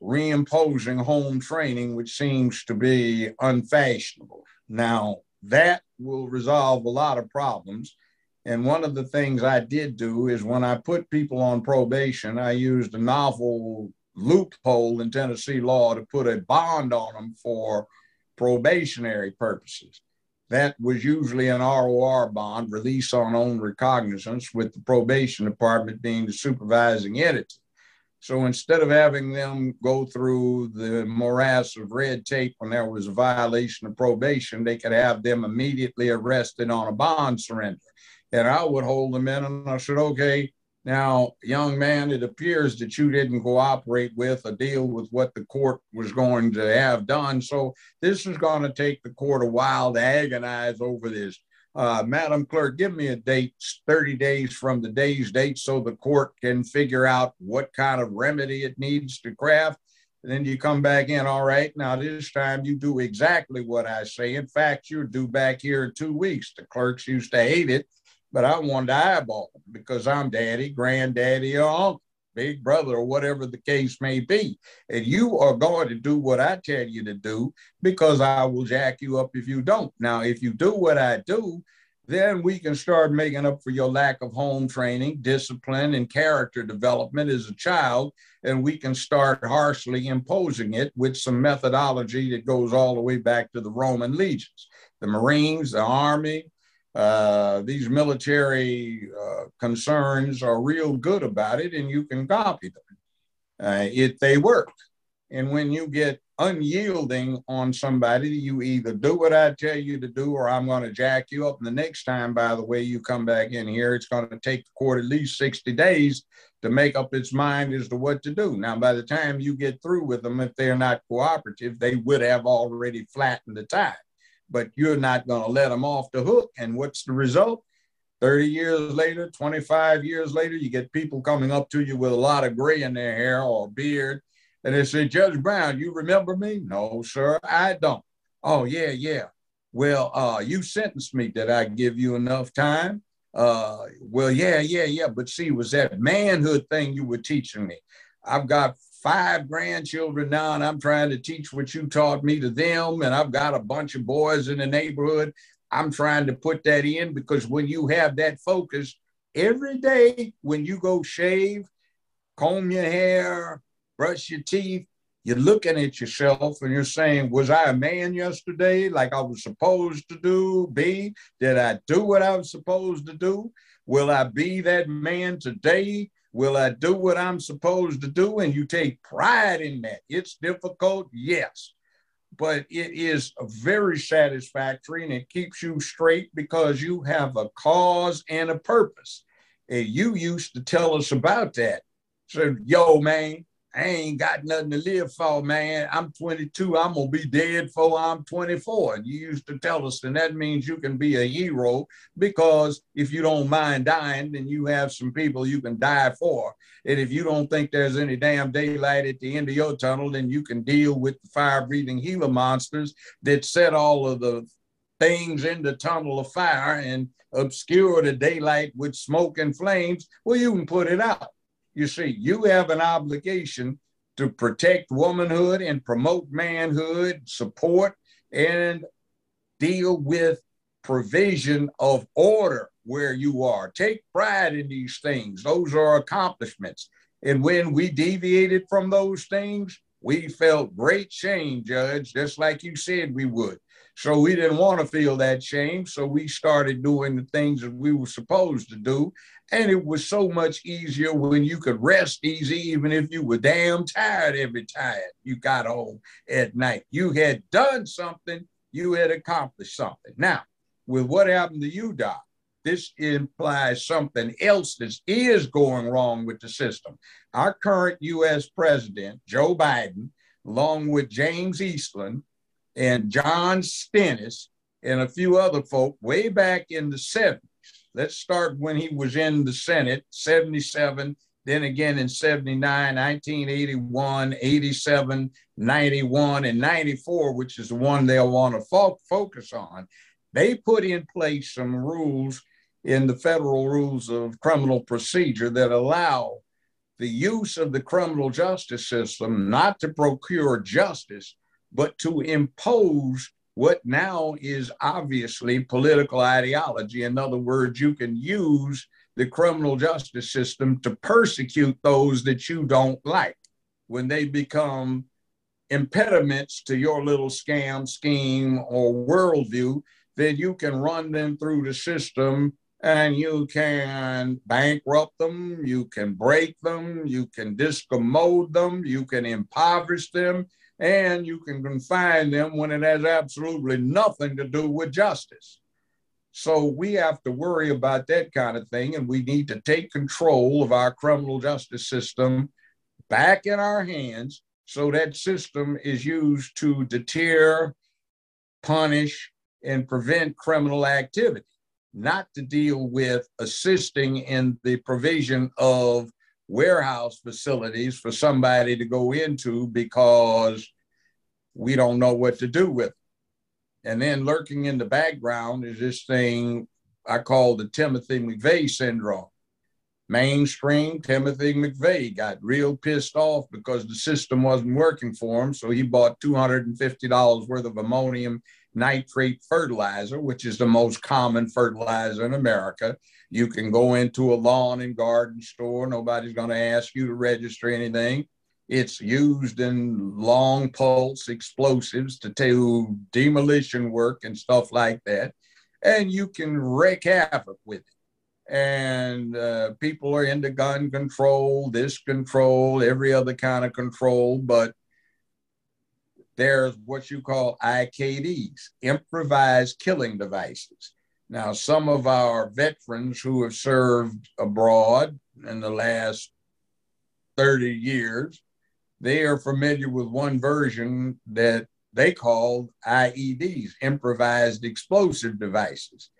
reimposing home training, which seems to be unfashionable. Now, that will resolve a lot of problems. And one of the things I did do is when I put people on probation, I used a novel loophole in Tennessee law to put a bond on them for probationary purposes. That was usually an ROR bond, release on own recognizance, with the probation department being the supervising entity. So instead of having them go through the morass of red tape when there was a violation of probation, they could have them immediately arrested on a bond surrender. And I would hold them in and I said, okay, now, young man, it appears that you didn't cooperate with or deal with what the court was going to have done. So this is going to take the court a while to agonize over this. Uh, Madam Clerk, give me a date, 30 days from the day's date, so the court can figure out what kind of remedy it needs to craft. And then you come back in, all right, now this time you do exactly what I say. In fact, you're due back here in two weeks. The clerks used to hate it but I wanted to eyeball them because I'm daddy, granddaddy, or uncle. big brother, or whatever the case may be. And you are going to do what I tell you to do because I will jack you up if you don't. Now, if you do what I do, then we can start making up for your lack of home training, discipline, and character development as a child. And we can start harshly imposing it with some methodology that goes all the way back to the Roman legions, the Marines, the Army. Uh, these military uh, concerns are real good about it, and you can copy them uh, if they work. And when you get unyielding on somebody, you either do what I tell you to do, or I'm going to jack you up. And the next time, by the way, you come back in here, it's going to take the court at least 60 days to make up its mind as to what to do. Now, by the time you get through with them, if they're not cooperative, they would have already flattened the tide. But you're not going to let them off the hook. And what's the result? 30 years later, 25 years later, you get people coming up to you with a lot of gray in their hair or beard and they say, Judge Brown, you remember me? No, sir, I don't. Oh, yeah, yeah. Well, uh, you sentenced me. Did I give you enough time? Uh, well, yeah, yeah, yeah. But see, was that manhood thing you were teaching me. I've got five grandchildren now, and I'm trying to teach what you taught me to them. And I've got a bunch of boys in the neighborhood. I'm trying to put that in because when you have that focus every day, when you go shave, comb your hair, brush your teeth, you're looking at yourself and you're saying, Was I a man yesterday like I was supposed to do? B, did I do what I was supposed to do? Will I be that man today? Will I do what I'm supposed to do? And you take pride in that. It's difficult, yes, but it is very satisfactory and it keeps you straight because you have a cause and a purpose. And you used to tell us about that. So, yo, man, I ain't got nothing to live for, man. I'm 22. I'm gonna be dead before I'm 24. And you used to tell us, and that means you can be a hero because if you don't mind dying, then you have some people you can die for. And if you don't think there's any damn daylight at the end of your tunnel, then you can deal with the fire-breathing Gila monsters that set all of the things in the tunnel of fire and obscure the daylight with smoke and flames. Well, you can put it out. You see, you have an obligation to protect womanhood and promote manhood, support, and deal with provision of order where you are. Take pride in these things. Those are accomplishments. And when we deviated from those things, we felt great shame, Judge, just like you said we would. So we didn't want to feel that shame. So we started doing the things that we were supposed to do. And it was so much easier when you could rest easy, even if you were damn tired every time you got home at night. You had done something, you had accomplished something. Now, with what happened to you, Doc, this implies something else that is going wrong with the system. Our current US president, Joe Biden, along with James Eastland and John Stennis and a few other folk way back in the 70s, Let's start when he was in the Senate, 77, then again in 79, 1981, 87, 91, and 94, which is the one they'll want to fo- focus on. They put in place some rules in the federal rules of criminal procedure that allow the use of the criminal justice system not to procure justice, but to impose what now is obviously political ideology. In other words, you can use the criminal justice system to persecute those that you don't like when they become impediments to your little scam, scheme, or worldview, then you can run them through the system and you can bankrupt them, you can break them, you can discommode them, you can impoverish them, and you can confine them when it has absolutely nothing to do with justice. So we have to worry about that kind of thing, and we need to take control of our criminal justice system back in our hands so that system is used to deter, punish, and prevent criminal activity, not to deal with assisting in the provision of warehouse facilities for somebody to go into because we don't know what to do with. And then lurking in the background is this thing I call the Timothy McVeigh syndrome. mainstream. Timothy McVeigh got real pissed off because the system wasn't working for him. So he bought $250 worth of ammonium nitrate fertilizer, which is the most common fertilizer in America. You can go into a lawn and garden store. Nobody's going to ask you to register anything. It's used in long pulse explosives to do demolition work and stuff like that. And you can wreak havoc with it and uh, people are into gun control, this control, every other kind of control, but there's what you call IKDs, improvised killing devices. Now, some of our veterans who have served abroad in the last 30 years, they are familiar with one version that they call IEDs, improvised explosive devices.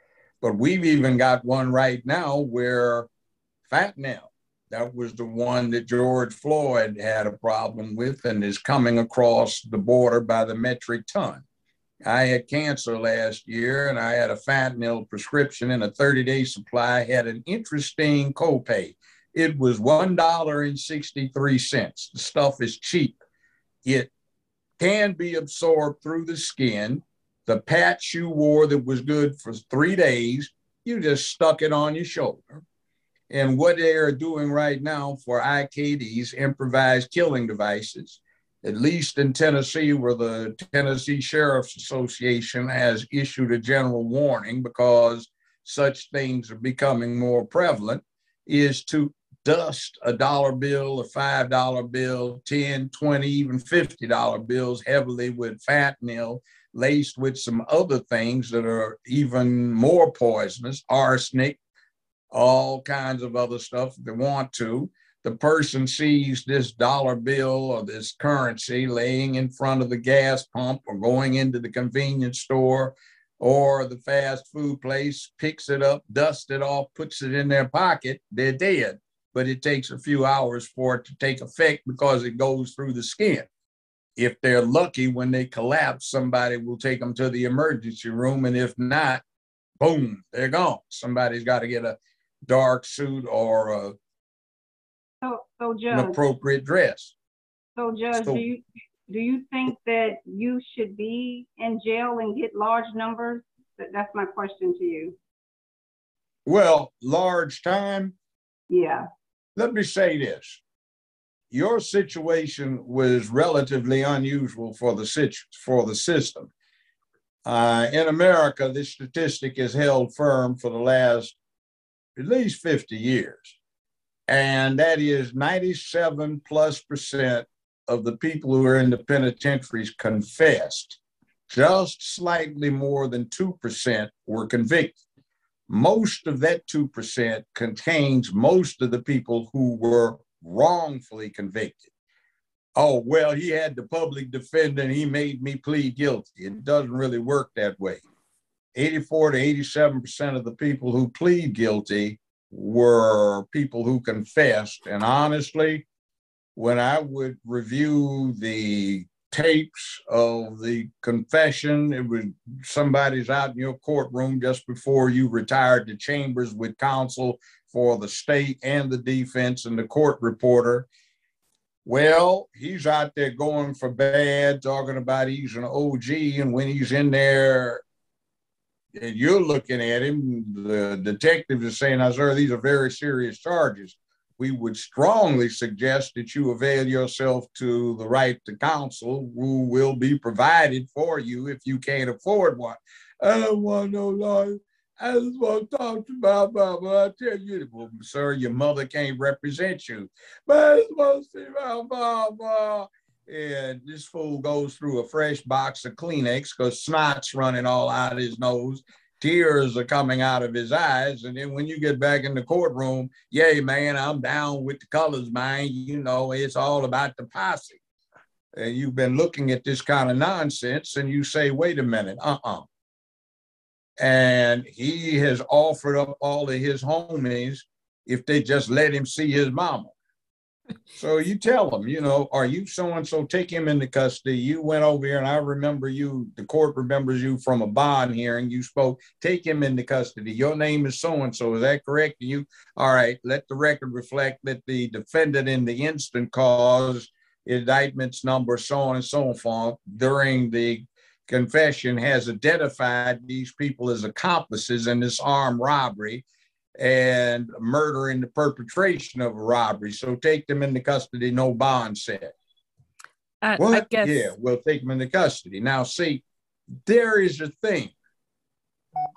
But we've even got one right now where fentanyl, that was the one that George Floyd had a problem with and is coming across the border by the metric ton. I had cancer last year and I had a fentanyl prescription and a 30 day supply had an interesting copay. It was $1.63. The stuff is cheap. It can be absorbed through the skin the patch you wore that was good for three days, you just stuck it on your shoulder. And what they are doing right now for IKDs, improvised killing devices, at least in Tennessee, where the Tennessee Sheriff's Association has issued a general warning because such things are becoming more prevalent, is to dust a dollar bill, a five dollar bill, 10, 20, even $50 bills heavily with fentanyl laced with some other things that are even more poisonous, arsenic, all kinds of other stuff if they want to. The person sees this dollar bill or this currency laying in front of the gas pump or going into the convenience store or the fast food place, picks it up, dusts it off, puts it in their pocket, they're dead. But it takes a few hours for it to take effect because it goes through the skin if they're lucky when they collapse, somebody will take them to the emergency room. And if not, boom, they're gone. Somebody's got to get a dark suit or a, so, Judge, an appropriate dress. So, Judge, so, do you do you think that you should be in jail and get large numbers? That's my question to you. Well, large time. Yeah. Let me say this your situation was relatively unusual for the for the system. Uh, in America, this statistic has held firm for the last at least 50 years. And that is 97 plus percent of the people who are in the penitentiaries confessed. Just slightly more than 2% were convicted. Most of that 2% contains most of the people who were wrongfully convicted. Oh, well, he had the public defender and he made me plead guilty. It doesn't really work that way. 84 to 87% of the people who plead guilty were people who confessed. And honestly, when I would review the tapes of the confession, it was somebody's out in your courtroom just before you retired to chambers with counsel for the state and the defense and the court reporter. Well, he's out there going for bad, talking about he's an OG. And when he's in there and you're looking at him, the detectives are saying, now, sir, these are very serious charges. We would strongly suggest that you avail yourself to the right to counsel who will be provided for you if you can't afford one. I don't want no lawyer. I just want to talk to my mama. I tell you, well, sir, your mother can't represent you. But I just want to see my mama. And this fool goes through a fresh box of Kleenex because snot's running all out of his nose. Tears are coming out of his eyes. And then when you get back in the courtroom, yay, man, I'm down with the colors, man. You know, it's all about the posse. And you've been looking at this kind of nonsense and you say, wait a minute, uh uh and he has offered up all of his homies if they just let him see his mama. So you tell them, you know, are you so and so? Take him into custody. You went over here, and I remember you. The court remembers you from a bond hearing. You spoke. Take him into custody. Your name is so and so. Is that correct? you all right? Let the record reflect that the defendant in the instant cause indictments number so on and so forth during the confession has identified these people as accomplices in this armed robbery and murder in the perpetration of a robbery. So take them into custody, no bond set. Uh, what? I guess. Yeah, we'll take them into custody. Now, see, there is a thing.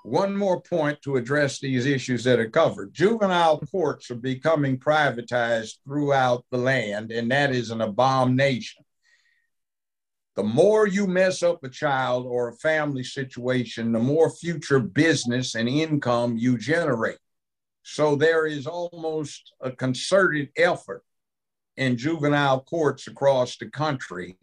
One more point to address these issues that are covered. Juvenile courts are becoming privatized throughout the land, and that is an abomination. The more you mess up a child or a family situation, the more future business and income you generate. So there is almost a concerted effort in juvenile courts across the country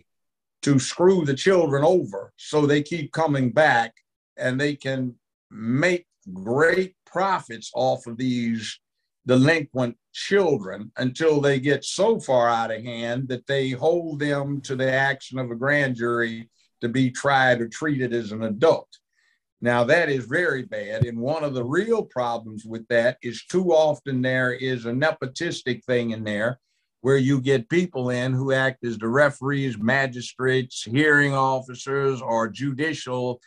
to screw the children over so they keep coming back and they can make great profits off of these delinquent children until they get so far out of hand that they hold them to the action of a grand jury to be tried or treated as an adult. Now, that is very bad. And one of the real problems with that is too often there is a nepotistic thing in there where you get people in who act as the referees, magistrates, hearing officers, or judicial,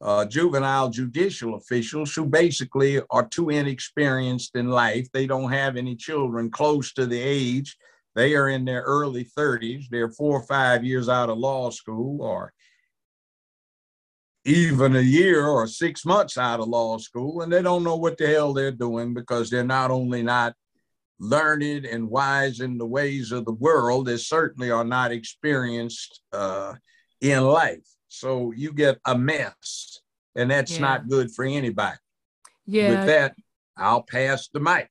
uh, juvenile judicial officials who basically are too inexperienced in life. They don't have any children close to the age. They are in their early 30s. They're four or five years out of law school or even a year or six months out of law school, and they don't know what the hell they're doing because they're not only not learned and wise in the ways of the world, they certainly are not experienced uh, in life. So you get a mess, and that's yeah. not good for anybody. Yeah. With that, I'll pass the mic.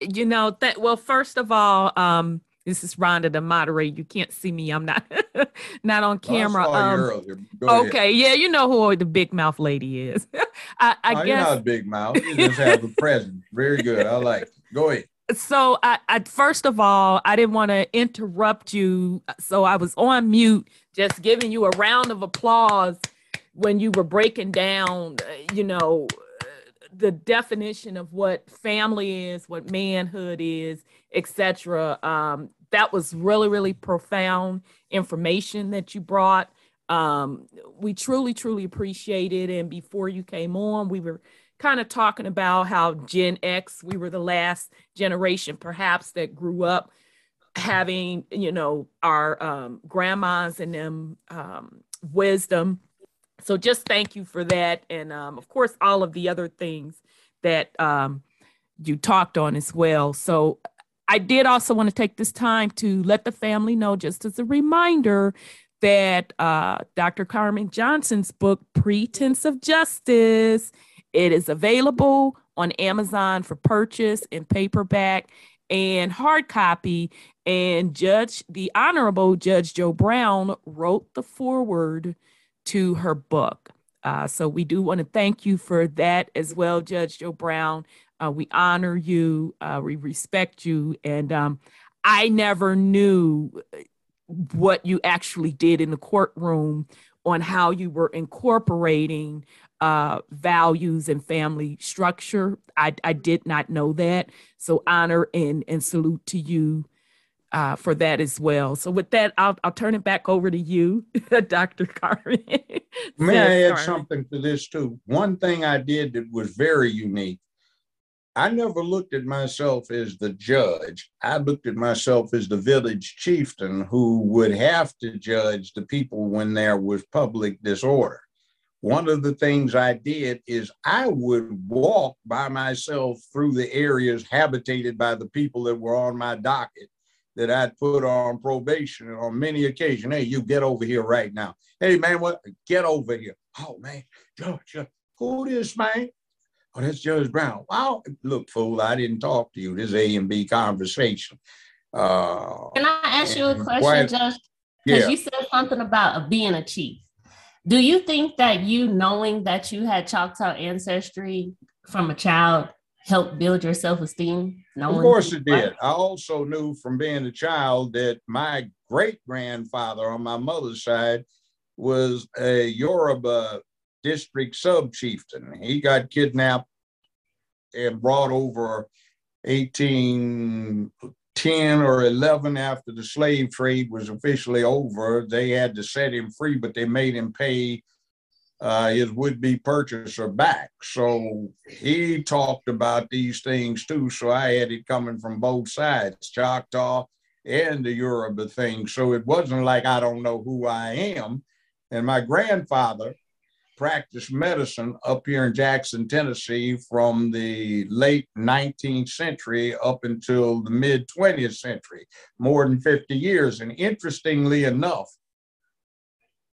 You know that. Well, first of all, um, this is Rhonda, the moderator. You can't see me. I'm not (laughs) not on camera. um, okay, ahead. yeah, you know who the big mouth lady is. (laughs) I, I guess you're not a big mouth. You just have a presence. Very good. I like. It. Go ahead. So, I, I first of all, I didn't want to interrupt you, so I was on mute, just giving you a round of applause when you were breaking down, uh, you know, the definition of what family is, what manhood is, etc. Um, that was really, really profound information that you brought. Um, we truly, truly appreciate it. And before you came on, we were kind of talking about how Gen X, we were the last generation perhaps that grew up having, you know, our um, grandmas and them um, wisdom. So just thank you for that. And um, of course, all of the other things that um, you talked on as well. So I did also want to take this time to let the family know, just as a reminder, that uh, Dr. Carmen Johnson's book, Pretense of Justice, it is available on Amazon for purchase in paperback and hard copy. And Judge, the Honorable Judge Joe Brown wrote the foreword to her book. Uh, so we do want to thank you for that as well, Judge Joe Brown. Uh, we honor you, uh, we respect you, and um, I never knew what you actually did in the courtroom on how you were incorporating uh, values and family structure. I, I did not know that. So honor and, and salute to you uh, for that as well. So with that, I'll, I'll turn it back over to you, (laughs) Dr. Carmen. (laughs) May I add something to this too? One thing I did that was very unique. I never looked at myself as the judge. I looked at myself as the village chieftain who would have to judge the people when there was public disorder. One of the things I did is I would walk by myself through the areas habitated by the people that were on my docket that I'd put on probation on many occasions. Hey, you get over here right now. Hey, man, what? Get over here. Oh, man, Judge, who this, man? Oh, that's Judge Brown. Wow, look, fool, I didn't talk to you. This A and B conversation. Uh, Can I ask you a question, quite, Judge? Because yeah. you said something about being a chief. Do you think that you knowing that you had Choctaw ancestry from a child helped build your self-esteem? of course it did. I also knew from being a child that my great grandfather on my mother's side was a Yoruba district sub chieftain. He got kidnapped and brought over 1810 or 11 after the slave trade was officially over. They had to set him free, but they made him pay uh, his would-be purchaser back. So he talked about these things too. So I had it coming from both sides, Choctaw and the Yoruba thing. So it wasn't like I don't know who I am. And my grandfather practiced medicine up here in Jackson, Tennessee from the late 19th century up until the mid 20th century, more than 50 years. And interestingly enough,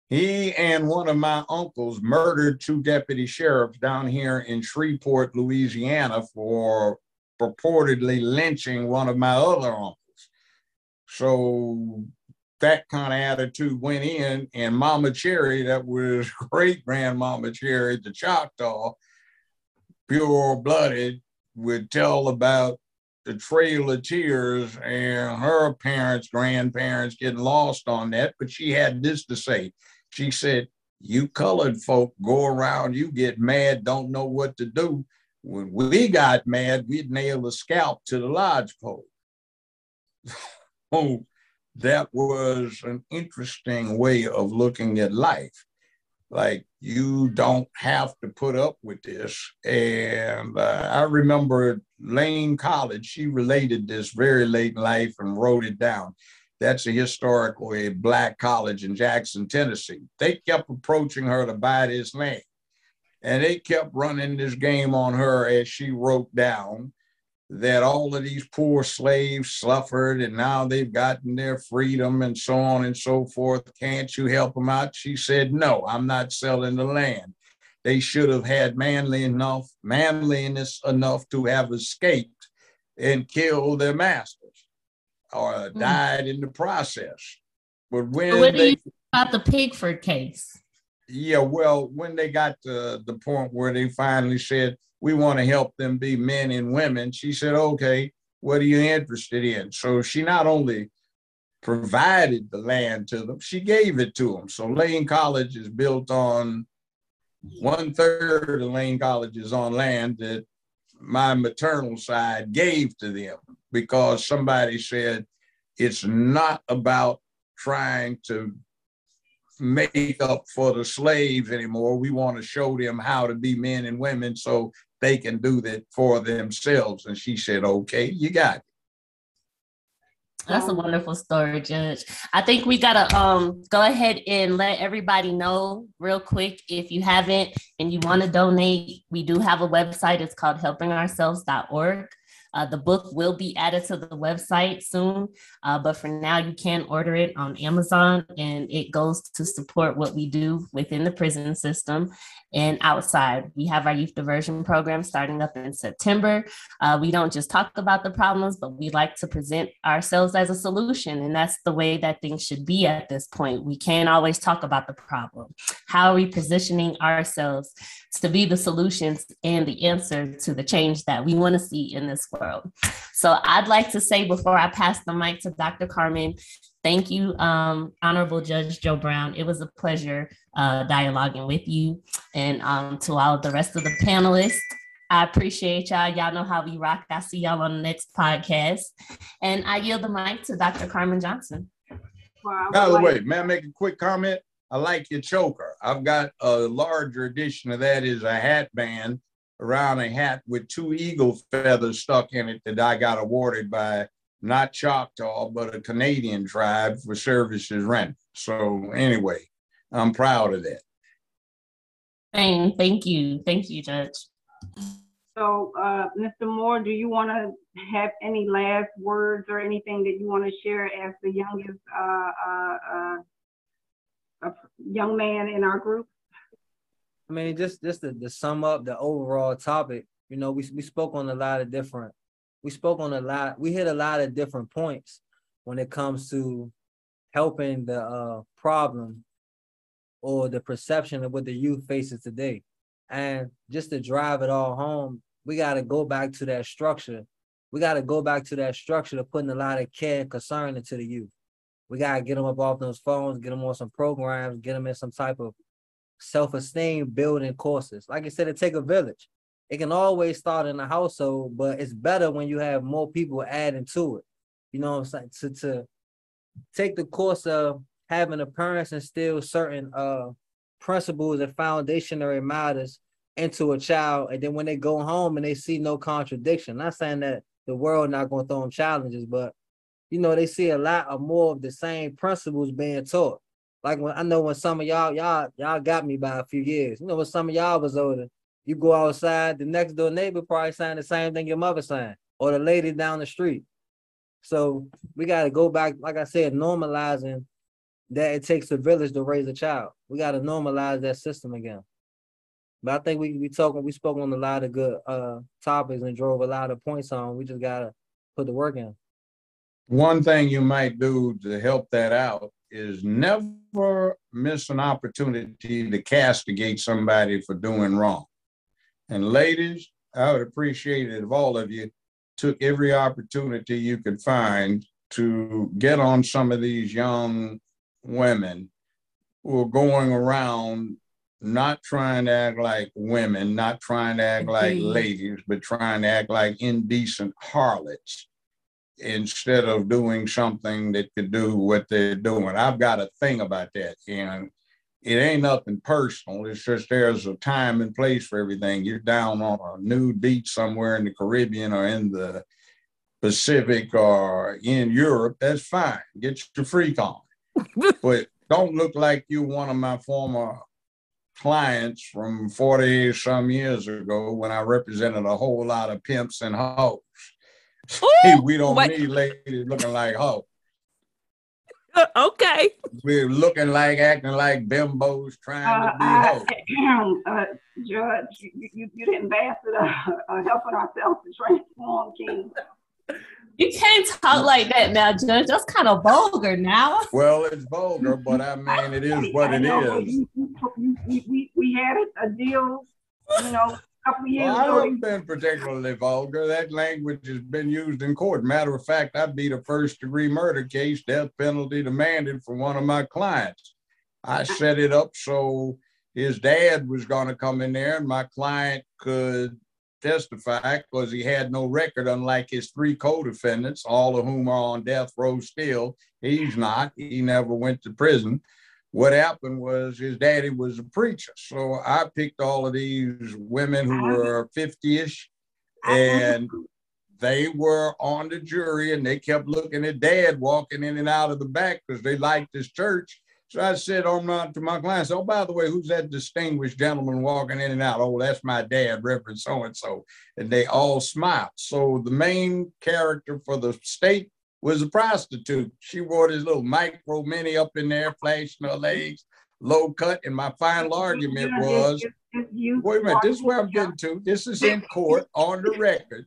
he and one of my uncles murdered two deputy sheriffs down here in Shreveport, Louisiana, for purportedly lynching one of my other uncles. So that kind of attitude went in, and Mama Cherry, that was (laughs) great grandmama Cherry, the Choctaw, pure blooded, would tell about the Trail of Tears and her parents, grandparents getting lost on that. But she had this to say. She said, You colored folk go around, you get mad, don't know what to do. When we got mad, we'd nail a scalp to the lodge pole. (laughs) oh, that was an interesting way of looking at life. Like you don't have to put up with this. And uh, I remember Lane College, she related this very late in life and wrote it down. That's a historically black college in Jackson, Tennessee. They kept approaching her to buy this land. And they kept running this game on her as she wrote down that all of these poor slaves suffered and now they've gotten their freedom and so on and so forth. Can't you help them out? She said, No, I'm not selling the land. They should have had manly enough, manliness enough to have escaped and killed their masters or mm. died in the process. But when what they, do you about the Pigford case? Yeah, well, when they got to the point where they finally said, we want to help them be men and women. She said, okay, what are you interested in? So she not only provided the land to them, she gave it to them. So Lane College is built on one third of Lane College is on land that my maternal side gave to them because somebody said it's not about trying to make up for the slaves anymore. We want to show them how to be men and women. So they can do that for themselves. And she said, okay, you got it. That's a wonderful story, Judge. I think we gotta um go ahead and let everybody know real quick if you haven't and you want to donate. We do have a website. It's called helpingourselves.org. Uh, the book will be added to the website soon, uh, but for now, you can order it on Amazon and it goes to support what we do within the prison system and outside. We have our youth diversion program starting up in September. Uh, we don't just talk about the problems, but we like to present ourselves as a solution. And that's the way that things should be at this point. We can't always talk about the problem. How are we positioning ourselves to be the solutions and the answer to the change that we want to see in this world? So I'd like to say before I pass the mic to Dr. Carmen, Thank you, um, Honorable Judge Joe Brown. It was a pleasure uh, dialoguing with you. And um, to all of the rest of the panelists, I appreciate y'all. Y'all know how we rock. I see y'all on the next podcast. And I yield the mic to Dr. Carmen Johnson. By the way, may I make a quick comment? I like your choker. I've got a larger edition of that is a hat band around a hat with two eagle feathers stuck in it that I got awarded by not Choctaw, but a Canadian tribe for services rendered. So anyway, I'm proud of that. Thank, thank you. Thank you, Judge. So, uh, Mr. Moore, do you want to have any last words or anything that you want to share as the youngest uh, uh, uh young man in our group? I mean, just just to, to sum up the overall topic, you know, we, we spoke on a lot of different we spoke on a lot, we hit a lot of different points when it comes to helping the uh, problem or the perception of what the youth faces today. And just to drive it all home, we got to go back to that structure. We got to go back to that structure of putting a lot of care and concern into the youth. We got to get them up off those phones, get them on some programs, get them in some type of self-esteem building courses. Like I said, it take a village. It can always start in the household, but it's better when you have more people adding to it. You know I'm saying? To, to take the course of having the parents instill certain uh principles and foundational matters into a child, and then when they go home and they see no contradiction, not saying that the world not going to throw them challenges, but you know they see a lot of more of the same principles being taught. Like when I know when some of y'all y'all y'all got me by a few years. You know when some of y'all was older, you go outside, the next door neighbor probably signed the same thing your mother signed, or the lady down the street. So we got to go back, like I said, normalizing that it takes a village to raise a child. We got to normalize that system again. But I think we we talking we spoke on a lot of good uh topics and drove a lot of points on. We just gotta put the work in. One thing you might do to help that out is never miss an opportunity to castigate somebody for doing wrong. And ladies, I would appreciate it if all of you took every opportunity you could find to get on some of these young women who are going around not trying to act like women, not trying to act like ladies, but trying to act like indecent harlots instead of doing something that could do what they're doing. I've got a thing about that. And it ain't nothing personal. It's just there's a time and place for everything. You're down on a nude beach somewhere in the Caribbean or in the Pacific or in Europe, that's fine. Get your freak on. (laughs) but don't look like you're one of my former clients from 40 some years ago when I represented a whole lot of pimps and hoes. (laughs) Ooh, we don't what? need ladies looking like hoes. (laughs) okay. We're looking like, acting like bimbos, trying uh, to be uh, hoes. (laughs) Uh, Judge, you, you, you didn't pass it, uh, (laughs) uh, helping ourselves to transform King. You can't talk like that now, Judge. That's kind of vulgar now. Well, it's vulgar, but I mean, it is what it is. We, we, we had a deal, you know, a couple years well, I haven't been particularly vulgar. That language has been used in court. Matter of fact, I beat a first degree murder case, death penalty demanded for one of my clients. I set it up so his dad was going to come in there and my client could testify because he had no record, unlike his three co-defendants, all of whom are on death row still. He's not. He never went to prison. What happened was his daddy was a preacher. So I picked all of these women who were 50-ish and they were on the jury and they kept looking at dad walking in and out of the back because they liked his church so I said on my, to my clients, oh, by the way, who's that distinguished gentleman walking in and out? Oh, that's my dad, Reverend so-and-so. And they all smiled. So the main character for the state was a prostitute. She wore this little micro mini up in there, flashing her legs, low cut. And my final argument was, wait a minute, this is where I'm getting to. This is in (laughs) court on the record.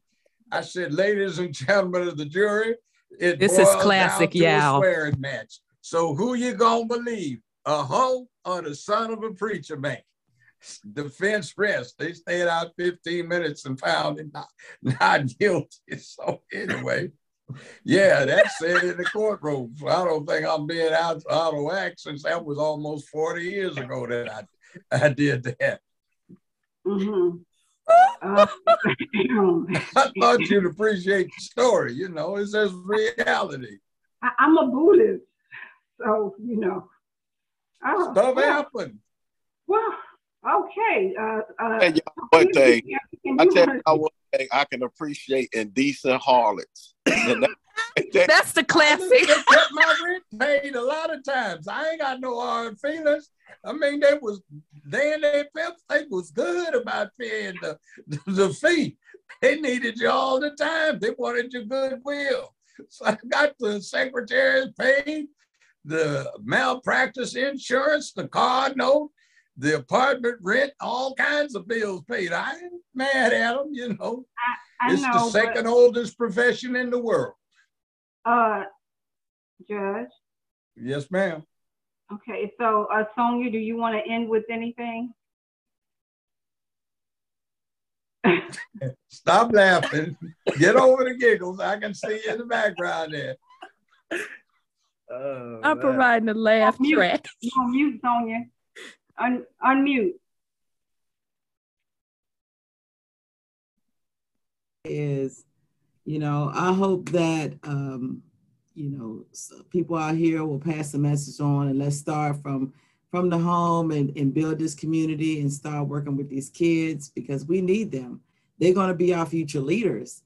I said, ladies and gentlemen of the jury, it this is classic, yeah. Swearing match. So who you gonna believe? A hoe or the son of a preacher man? Defense rest. They stayed out 15 minutes and found him not, (laughs) not guilty. So anyway, yeah, that's it in the courtroom. So I don't think I'm being out, out of whack since that was almost 40 years ago that I, I did that. Mm-hmm. Uh, (laughs) I thought you'd appreciate the story. You know, it's just reality. I, I'm a Buddhist. So, you know. Oh, Stuff well, happened. Well, okay. Uh, uh, and one thing, I tell you one thing, I can appreciate indecent harlots. that, (laughs) That's the classic. (laughs) Get my rent paid a lot of times. I ain't got no hard feelings. I mean, they was they and their pimps, they was good about paying the, the, the fee. They needed you all the time. They wanted your goodwill. So I got the secretaries paid the malpractice insurance, the car note, the apartment rent, all kinds of bills paid. I ain't mad at them, you know. I, I it's know, the second but, oldest profession in the world. Uh, Judge. Yes, ma'am. Okay, so uh, Sonia, do you want to end with anything? (laughs) Stop laughing. Get over the giggles. I can see you in the background there. Oh, I'm man. providing a laugh track. You on mute, Sonia. Un- unmute. Is, you know, I hope that, um, you know, people out here will pass the message on and let's start from from the home and, and build this community and start working with these kids because we need them. They're going to be our future leaders.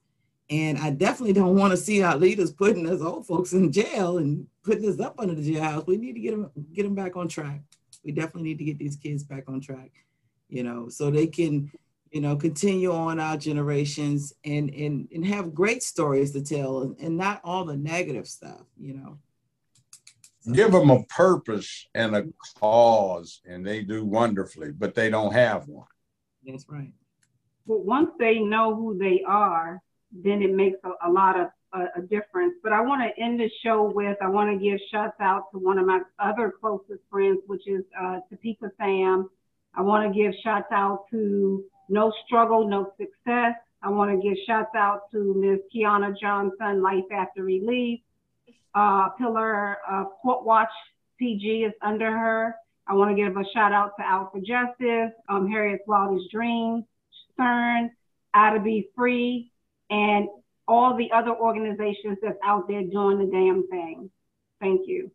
And I definitely don't want to see our leaders putting us old folks in jail and putting us up under the jailhouse. We need to get them get them back on track. We definitely need to get these kids back on track, you know, so they can, you know, continue on our generations and and and have great stories to tell and, and not all the negative stuff, you know. Give them a purpose and a cause and they do wonderfully but they don't have one. That's right. But once they know who they are then it makes a, a lot of uh, a difference but i want to end the show with i want to give shouts out to one of my other closest friends which is uh, topeka sam i want to give shouts out to no struggle no success. I want to give shouts out to ms Qiana johnson life after release. Uh, pillar of Court Watch PG is under her. I want to give a shout out to for Justice, um, Harriet's Wildest Dream, CERN, Out to Be Free, and all the other organizations that's out there doing the damn thing. Thank you.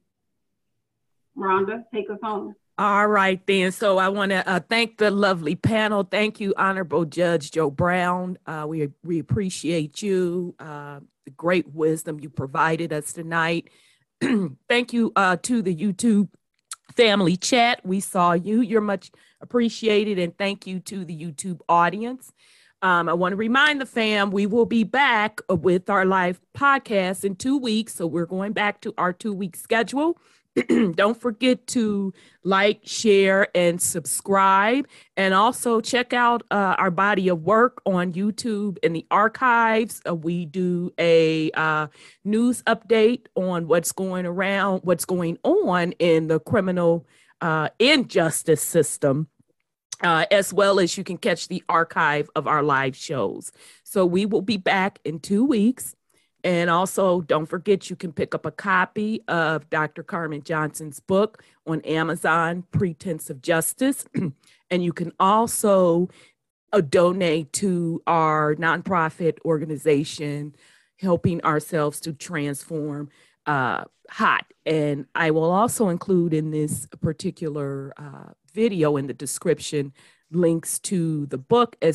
Rhonda, take us home. All right, then. So I want to uh, thank the lovely panel. Thank you, Honorable Judge Joe Brown. Uh, we we appreciate you. Uh, the great wisdom you provided us tonight. (clears throat) thank you uh, to the YouTube family chat. We saw you. You're much appreciated, and thank you to the YouTube audience. Um, I want to remind the fam we will be back with our live podcast in two weeks. So we're going back to our two week schedule. (clears throat) don't forget to like, share, and subscribe. And also check out uh, our body of work on YouTube in the archives. Uh, we do a uh, news update on what's going around, what's going on in the criminal uh, injustice system. Uh, as well as you can catch the archive of our live shows. So we will be back in two weeks. And also, don't forget you can pick up a copy of Dr. Carmen Johnson's book on Amazon, Pretense of Justice. (clears throat) and you can also uh, donate to our nonprofit organization, helping ourselves to transform uh, HOT. And I will also include in this particular uh, video in the description, links to the book as